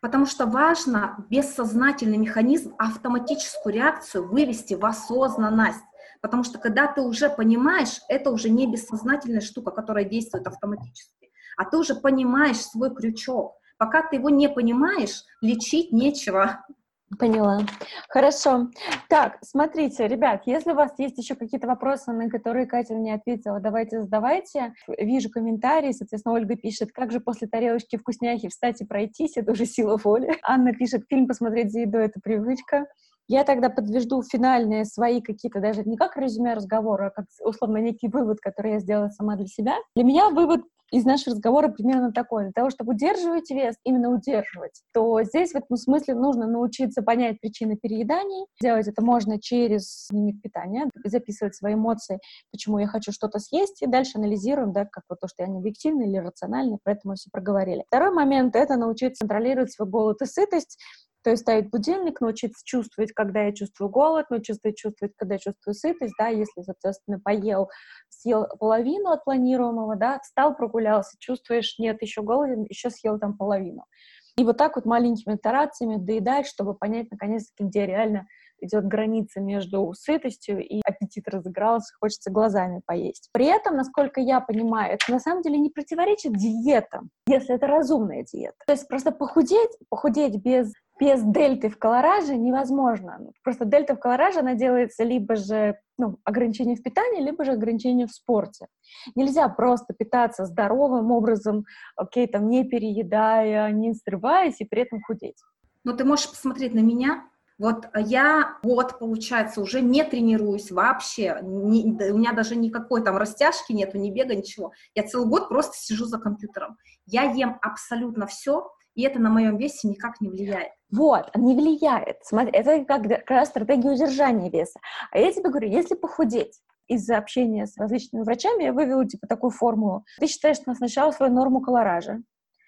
Потому что важно бессознательный механизм, автоматическую реакцию вывести в осознанность. Потому что когда ты уже понимаешь, это уже не бессознательная штука, которая действует автоматически, а ты уже понимаешь свой крючок. Пока ты его не понимаешь, лечить нечего. Поняла. Хорошо. Так, смотрите, ребят, если у вас есть еще какие-то вопросы, на которые Катя не ответила, давайте задавайте. Вижу комментарии, соответственно, Ольга пишет, как же после тарелочки вкусняхи встать и пройтись, это уже сила воли. Анна пишет, фильм посмотреть за едой — это привычка. Я тогда подвежду финальные свои какие-то, даже не как резюме разговора, а как условно некий вывод, который я сделала сама для себя. Для меня вывод из нашего разговора примерно такой. Для того, чтобы удерживать вес, именно удерживать, то здесь в этом смысле нужно научиться понять причины перееданий. Делать это можно через дневник питания, записывать свои эмоции, почему я хочу что-то съесть, и дальше анализируем, да, как вот то, что я не объективный или рациональный, про это мы все проговорили. Второй момент — это научиться контролировать свой голод и сытость, то есть ставить будильник, научиться чувствовать, когда я чувствую голод, научиться чувствовать, когда я чувствую сытость, да, если, соответственно, поел, съел половину от планируемого, да, встал, прогулялся, чувствуешь, нет, еще голоден, еще съел там половину. И вот так вот маленькими итерациями доедать, чтобы понять, наконец-таки, где реально идет граница между сытостью и аппетит разыгрался, хочется глазами поесть. При этом, насколько я понимаю, это на самом деле не противоречит диетам, если это разумная диета. То есть просто похудеть, похудеть без без дельты в колораже невозможно. Просто дельта в колораже, она делается либо же ну, ограничение в питании, либо же ограничение в спорте. Нельзя просто питаться здоровым образом, окей, там, не переедая, не срываясь и при этом худеть. Но ты можешь посмотреть на меня, вот я год, получается, уже не тренируюсь вообще, не, у меня даже никакой там растяжки нету, ни бега, ничего. Я целый год просто сижу за компьютером. Я ем абсолютно все, и это на моем весе никак не влияет. Вот, не влияет. Смотри, это как, раз стратегия удержания веса. А я тебе говорю, если похудеть, из-за общения с различными врачами я вывела, типа, такую формулу. Ты считаешь сначала свою норму колоража,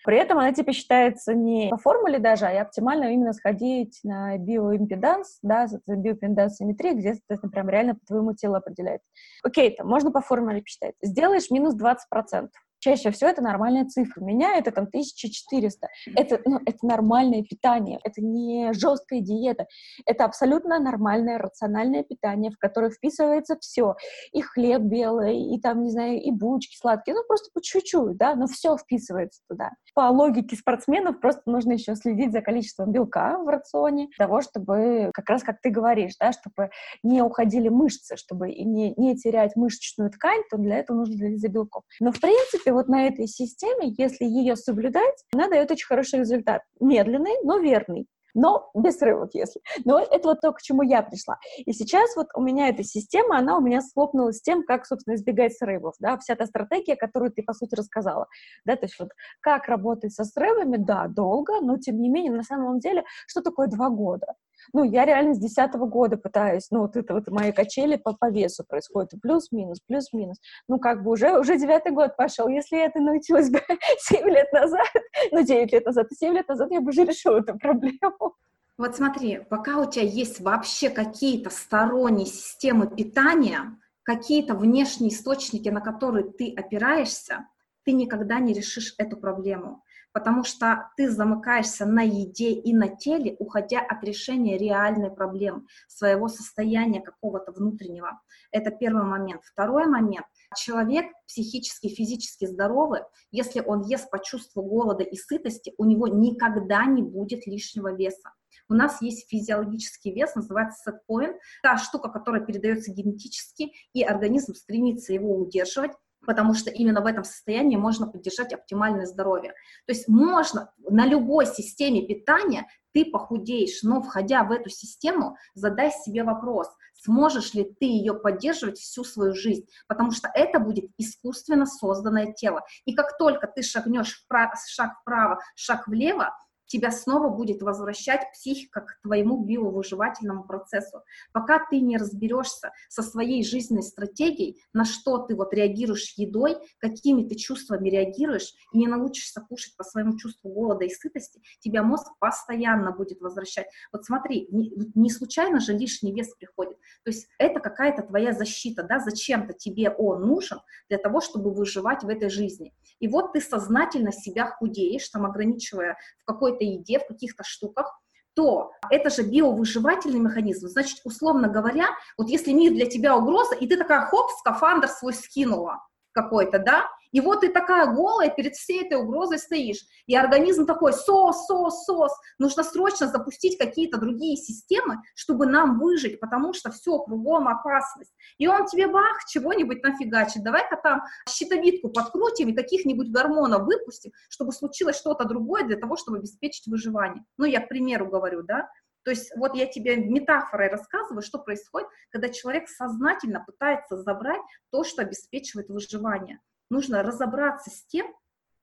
при этом она типа считается не по формуле даже, а оптимально именно сходить на биоимпеданс, да, биоимпедансиметрия, где, соответственно, прям реально по твоему телу определяется. Окей, там можно по формуле посчитать. Сделаешь минус 20%. Чаще всего это нормальная цифра. Меня это там 1400. Это, ну, это нормальное питание. Это не жесткая диета. Это абсолютно нормальное рациональное питание, в которое вписывается все. И хлеб белый, и там, не знаю, и булочки сладкие. Ну, просто по чуть-чуть, да, но все вписывается туда. По логике спортсменов просто нужно еще следить за количеством белка в рационе, для того, чтобы, как раз как ты говоришь, да, чтобы не уходили мышцы, чтобы не, не терять мышечную ткань, то для этого нужно следить за белком. Но, в принципе, принципе, вот на этой системе, если ее соблюдать, она дает очень хороший результат. Медленный, но верный но без срывов, если. Но это вот то, к чему я пришла. И сейчас вот у меня эта система, она у меня схлопнулась с тем, как, собственно, избегать срывов, да, вся та стратегия, которую ты, по сути, рассказала, да, то есть вот как работать со срывами, да, долго, но, тем не менее, на самом деле, что такое два года? Ну, я реально с десятого года пытаюсь, ну, вот это вот мои качели по, по весу происходят, плюс-минус, плюс-минус. Ну, как бы уже, уже девятый год пошел. Если я это научилась бы 7 лет назад, ну, 9 лет назад, и 7 лет назад я бы уже решила эту проблему. Вот смотри, пока у тебя есть вообще какие-то сторонние системы питания, какие-то внешние источники, на которые ты опираешься, ты никогда не решишь эту проблему потому что ты замыкаешься на еде и на теле, уходя от решения реальной проблемы, своего состояния какого-то внутреннего. Это первый момент. Второй момент. Человек психически, физически здоровый, если он ест по чувству голода и сытости, у него никогда не будет лишнего веса. У нас есть физиологический вес, называется set point, та штука, которая передается генетически, и организм стремится его удерживать, потому что именно в этом состоянии можно поддержать оптимальное здоровье. То есть можно на любой системе питания ты похудеешь, но входя в эту систему, задай себе вопрос, сможешь ли ты ее поддерживать всю свою жизнь, потому что это будет искусственно созданное тело. И как только ты шагнешь вправо, шаг вправо, шаг влево, тебя снова будет возвращать психика к твоему биовыживательному процессу. Пока ты не разберешься со своей жизненной стратегией, на что ты вот реагируешь едой, какими ты чувствами реагируешь, и не научишься кушать по своему чувству голода и сытости, тебя мозг постоянно будет возвращать. Вот смотри, не, не случайно же лишний вес приходит. То есть это какая-то твоя защита, да, зачем-то тебе он нужен для того, чтобы выживать в этой жизни. И вот ты сознательно себя худеешь, там ограничивая в какой-то какой-то еде, в каких-то штуках, то это же биовыживательный механизм. Значит, условно говоря, вот если мир для тебя угроза, и ты такая, хоп, скафандр свой скинула какой-то, да, и вот ты такая голая перед всей этой угрозой стоишь. И организм такой, сос, сос, сос. Нужно срочно запустить какие-то другие системы, чтобы нам выжить, потому что все, кругом опасность. И он тебе бах, чего-нибудь нафигачит. Давай-ка там щитовидку подкрутим и каких-нибудь гормонов выпустим, чтобы случилось что-то другое для того, чтобы обеспечить выживание. Ну, я к примеру говорю, да. То есть вот я тебе метафорой рассказываю, что происходит, когда человек сознательно пытается забрать то, что обеспечивает выживание. Нужно разобраться с тем,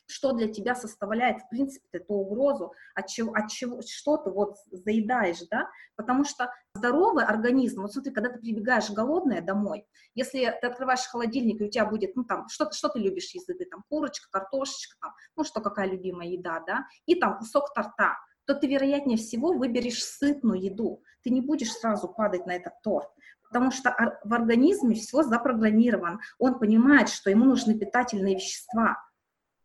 что для тебя составляет, в принципе, эту угрозу, от чего, от чего, что ты вот заедаешь, да, потому что здоровый организм, вот смотри, когда ты прибегаешь голодная домой, если ты открываешь холодильник, и у тебя будет, ну, там, что, что ты любишь из еды, там, курочка, картошечка, там, ну, что, какая любимая еда, да, и там кусок торта, то ты, вероятнее всего, выберешь сытную еду, ты не будешь сразу падать на этот торт, потому что в организме все запрограммирован. Он понимает, что ему нужны питательные вещества.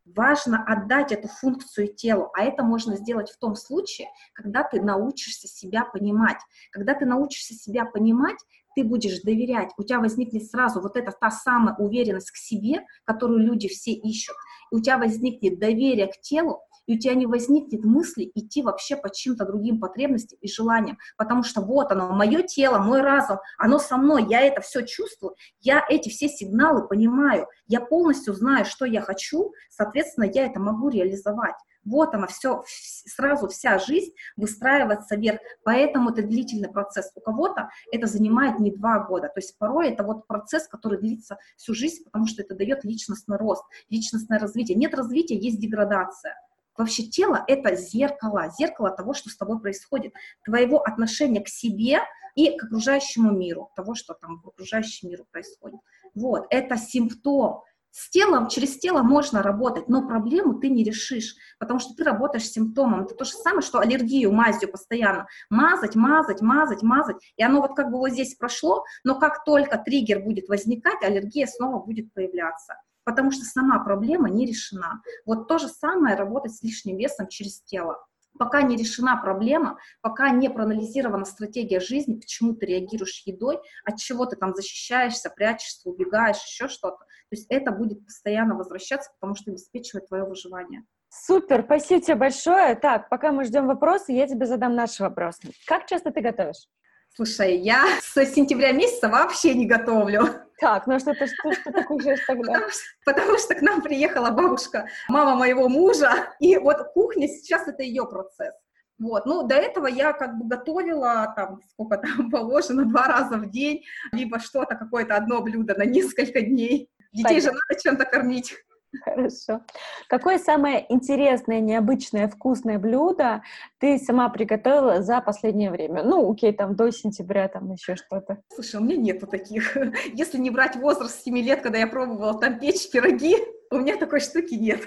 Важно отдать эту функцию телу, а это можно сделать в том случае, когда ты научишься себя понимать. Когда ты научишься себя понимать, ты будешь доверять, у тебя возникнет сразу вот эта та самая уверенность к себе, которую люди все ищут, и у тебя возникнет доверие к телу, и у тебя не возникнет мысли идти вообще по чьим-то другим потребностям и желаниям, потому что вот оно, мое тело, мой разум, оно со мной, я это все чувствую, я эти все сигналы понимаю, я полностью знаю, что я хочу, соответственно, я это могу реализовать. Вот она, все, сразу вся жизнь выстраивается вверх. Поэтому это длительный процесс. У кого-то это занимает не два года. То есть порой это вот процесс, который длится всю жизнь, потому что это дает личностный рост, личностное развитие. Нет развития, есть деградация. Вообще тело — это зеркало, зеркало того, что с тобой происходит, твоего отношения к себе и к окружающему миру, того, что там в окружающем миру происходит. Вот, это симптом. С телом, через тело можно работать, но проблему ты не решишь, потому что ты работаешь с симптомом. Это то же самое, что аллергию мазью постоянно. Мазать, мазать, мазать, мазать. И оно вот как бы вот здесь прошло, но как только триггер будет возникать, аллергия снова будет появляться потому что сама проблема не решена. Вот то же самое работать с лишним весом через тело. Пока не решена проблема, пока не проанализирована стратегия жизни, почему ты реагируешь едой, от чего ты там защищаешься, прячешься, убегаешь, еще что-то. То есть это будет постоянно возвращаться, потому что обеспечивает твое выживание. Супер, спасибо тебе большое. Так, пока мы ждем вопросы, я тебе задам наш вопрос. Как часто ты готовишь? Слушай, я с сентября месяца вообще не готовлю. Так, ну что ты что, что такое же тогда? Потому что, потому что к нам приехала бабушка, мама моего мужа, и вот кухня сейчас это ее процесс. Вот, ну, до этого я как бы готовила, там, сколько там положено, два раза в день, либо что-то, какое-то одно блюдо на несколько дней. Детей Понятно. же надо чем-то кормить. Хорошо. Какое самое интересное, необычное, вкусное блюдо ты сама приготовила за последнее время? Ну, окей, там до сентября, там еще что-то. Слушай, у меня нету таких. Если не брать возраст 7 лет, когда я пробовала там печь пироги, у меня такой штуки нет.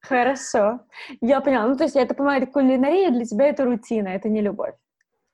Хорошо. Я поняла. Ну, то есть я это понимаю, это кулинария для тебя это рутина, это не любовь.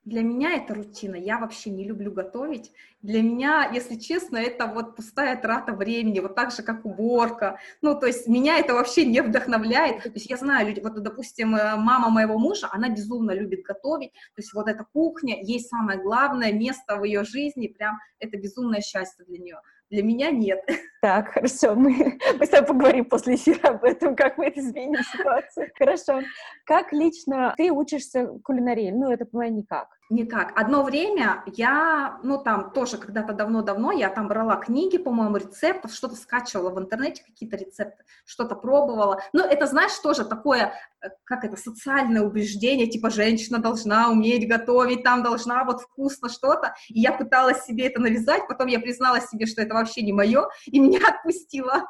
Для меня это рутина, я вообще не люблю готовить. Для меня, если честно, это вот пустая трата времени, вот так же, как уборка. Ну, то есть меня это вообще не вдохновляет. То есть я знаю, люди, вот, допустим, э, мама моего мужа, она безумно любит готовить. То есть вот эта кухня, ей самое главное место в ее жизни, прям это безумное счастье для нее. Для меня нет. Так, хорошо, мы, мы с тобой поговорим после эфира об этом, как мы изменим ситуацию. Хорошо. Как лично ты учишься кулинарии? Ну, это, по никак. Никак. Одно время я, ну, там тоже когда-то давно-давно, я там брала книги, по-моему, рецептов, что-то скачивала в интернете, какие-то рецепты, что-то пробовала. Но это, знаешь, тоже такое, э, как это, социальное убеждение, типа, женщина должна уметь готовить, там должна вот вкусно что-то. И я пыталась себе это навязать, потом я признала себе, что это вообще не мое, и меня отпустила.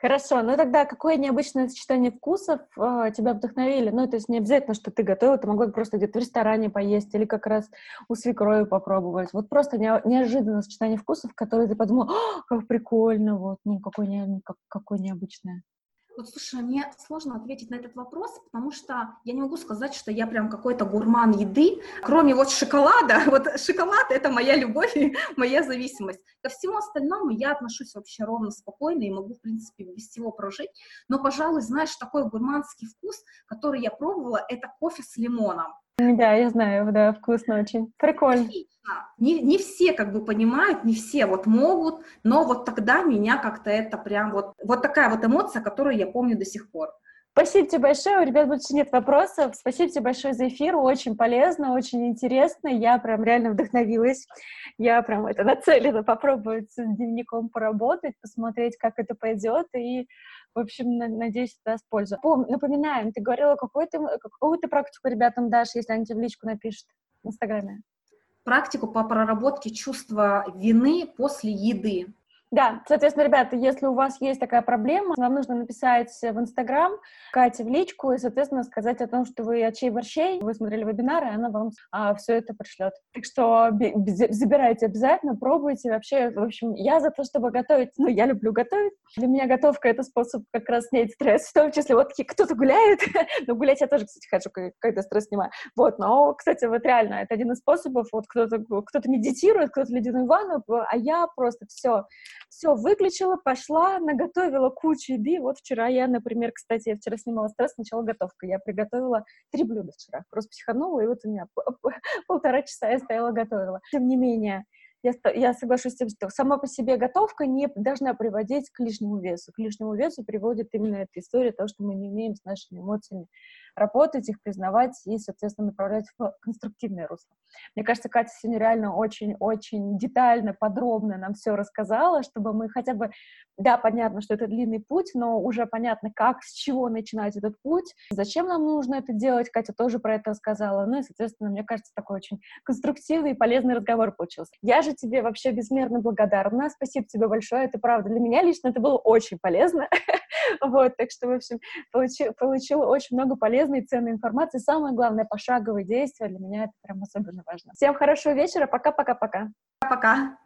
Хорошо, ну тогда какое необычное сочетание вкусов э, тебя вдохновили? Ну, то есть не обязательно, что ты готовила, ты могла просто где-то в ресторане поесть или как раз у свекрови попробовать. Вот просто не, неожиданное сочетание вкусов, которые ты подумала, как прикольно, вот, ну, какое, не, как, какое необычное. Вот, слушай, мне сложно ответить на этот вопрос, потому что я не могу сказать, что я прям какой-то гурман еды, кроме вот шоколада. Вот шоколад — это моя любовь и моя зависимость. Ко всему остальному я отношусь вообще ровно спокойно и могу, в принципе, без всего прожить. Но, пожалуй, знаешь, такой гурманский вкус, который я пробовала, это кофе с лимоном. Да, я знаю, да, вкусно очень. Прикольно. Не, не все как бы понимают, не все вот могут, но вот тогда меня как-то это прям вот, вот такая вот эмоция, которую я помню до сих пор. Спасибо тебе большое. У ребят больше нет вопросов. Спасибо тебе большое за эфир. Очень полезно, очень интересно. Я прям реально вдохновилась. Я прям это нацелена попробовать с дневником поработать, посмотреть, как это пойдет. И, в общем, надеюсь, это даст пользу. Напоминаем, ты говорила, какую ты, какую ты практику ребятам дашь, если они тебе в личку напишут в Инстаграме? Практику по проработке чувства вины после еды. Да, соответственно, ребята, если у вас есть такая проблема, вам нужно написать в Инстаграм Кате в личку и, соответственно, сказать о том, что вы от чей борщей, вы смотрели вебинары, и она вам а, все это пришлет. Так что забирайте обязательно, пробуйте. Вообще, в общем, я за то, чтобы готовить, ну, я люблю готовить. Для меня готовка — это способ как раз снять стресс, в том числе, вот кто-то гуляет, но гулять я тоже, кстати, хочу, когда стресс снимаю. Вот, но, кстати, вот реально, это один из способов, вот кто-то кто медитирует, кто-то ледяную ванну, а я просто все все выключила, пошла, наготовила кучу еды. Вот вчера я, например, кстати, я вчера снимала стресс, сначала готовка. Я приготовила три блюда вчера. Просто психанула, и вот у меня полтора часа я стояла готовила. Тем не менее, я, я соглашусь с тем, что сама по себе готовка не должна приводить к лишнему весу. К лишнему весу приводит именно эта история того, что мы не умеем с нашими эмоциями работать, их признавать и, соответственно, направлять в конструктивное русло. Мне кажется, Катя сегодня реально очень-очень детально, подробно нам все рассказала, чтобы мы хотя бы, да, понятно, что это длинный путь, но уже понятно, как, с чего начинать этот путь, зачем нам нужно это делать, Катя тоже про это рассказала, ну и, соответственно, мне кажется, такой очень конструктивный и полезный разговор получился. Я же тебе вообще безмерно благодарна, спасибо тебе большое, это правда, для меня лично это было очень полезно, Вот, так что, в общем, получи, получила очень много полезной и ценной информации. Самое главное, пошаговые действия. Для меня это прям особенно важно. Всем хорошего вечера. Пока-пока-пока. Пока.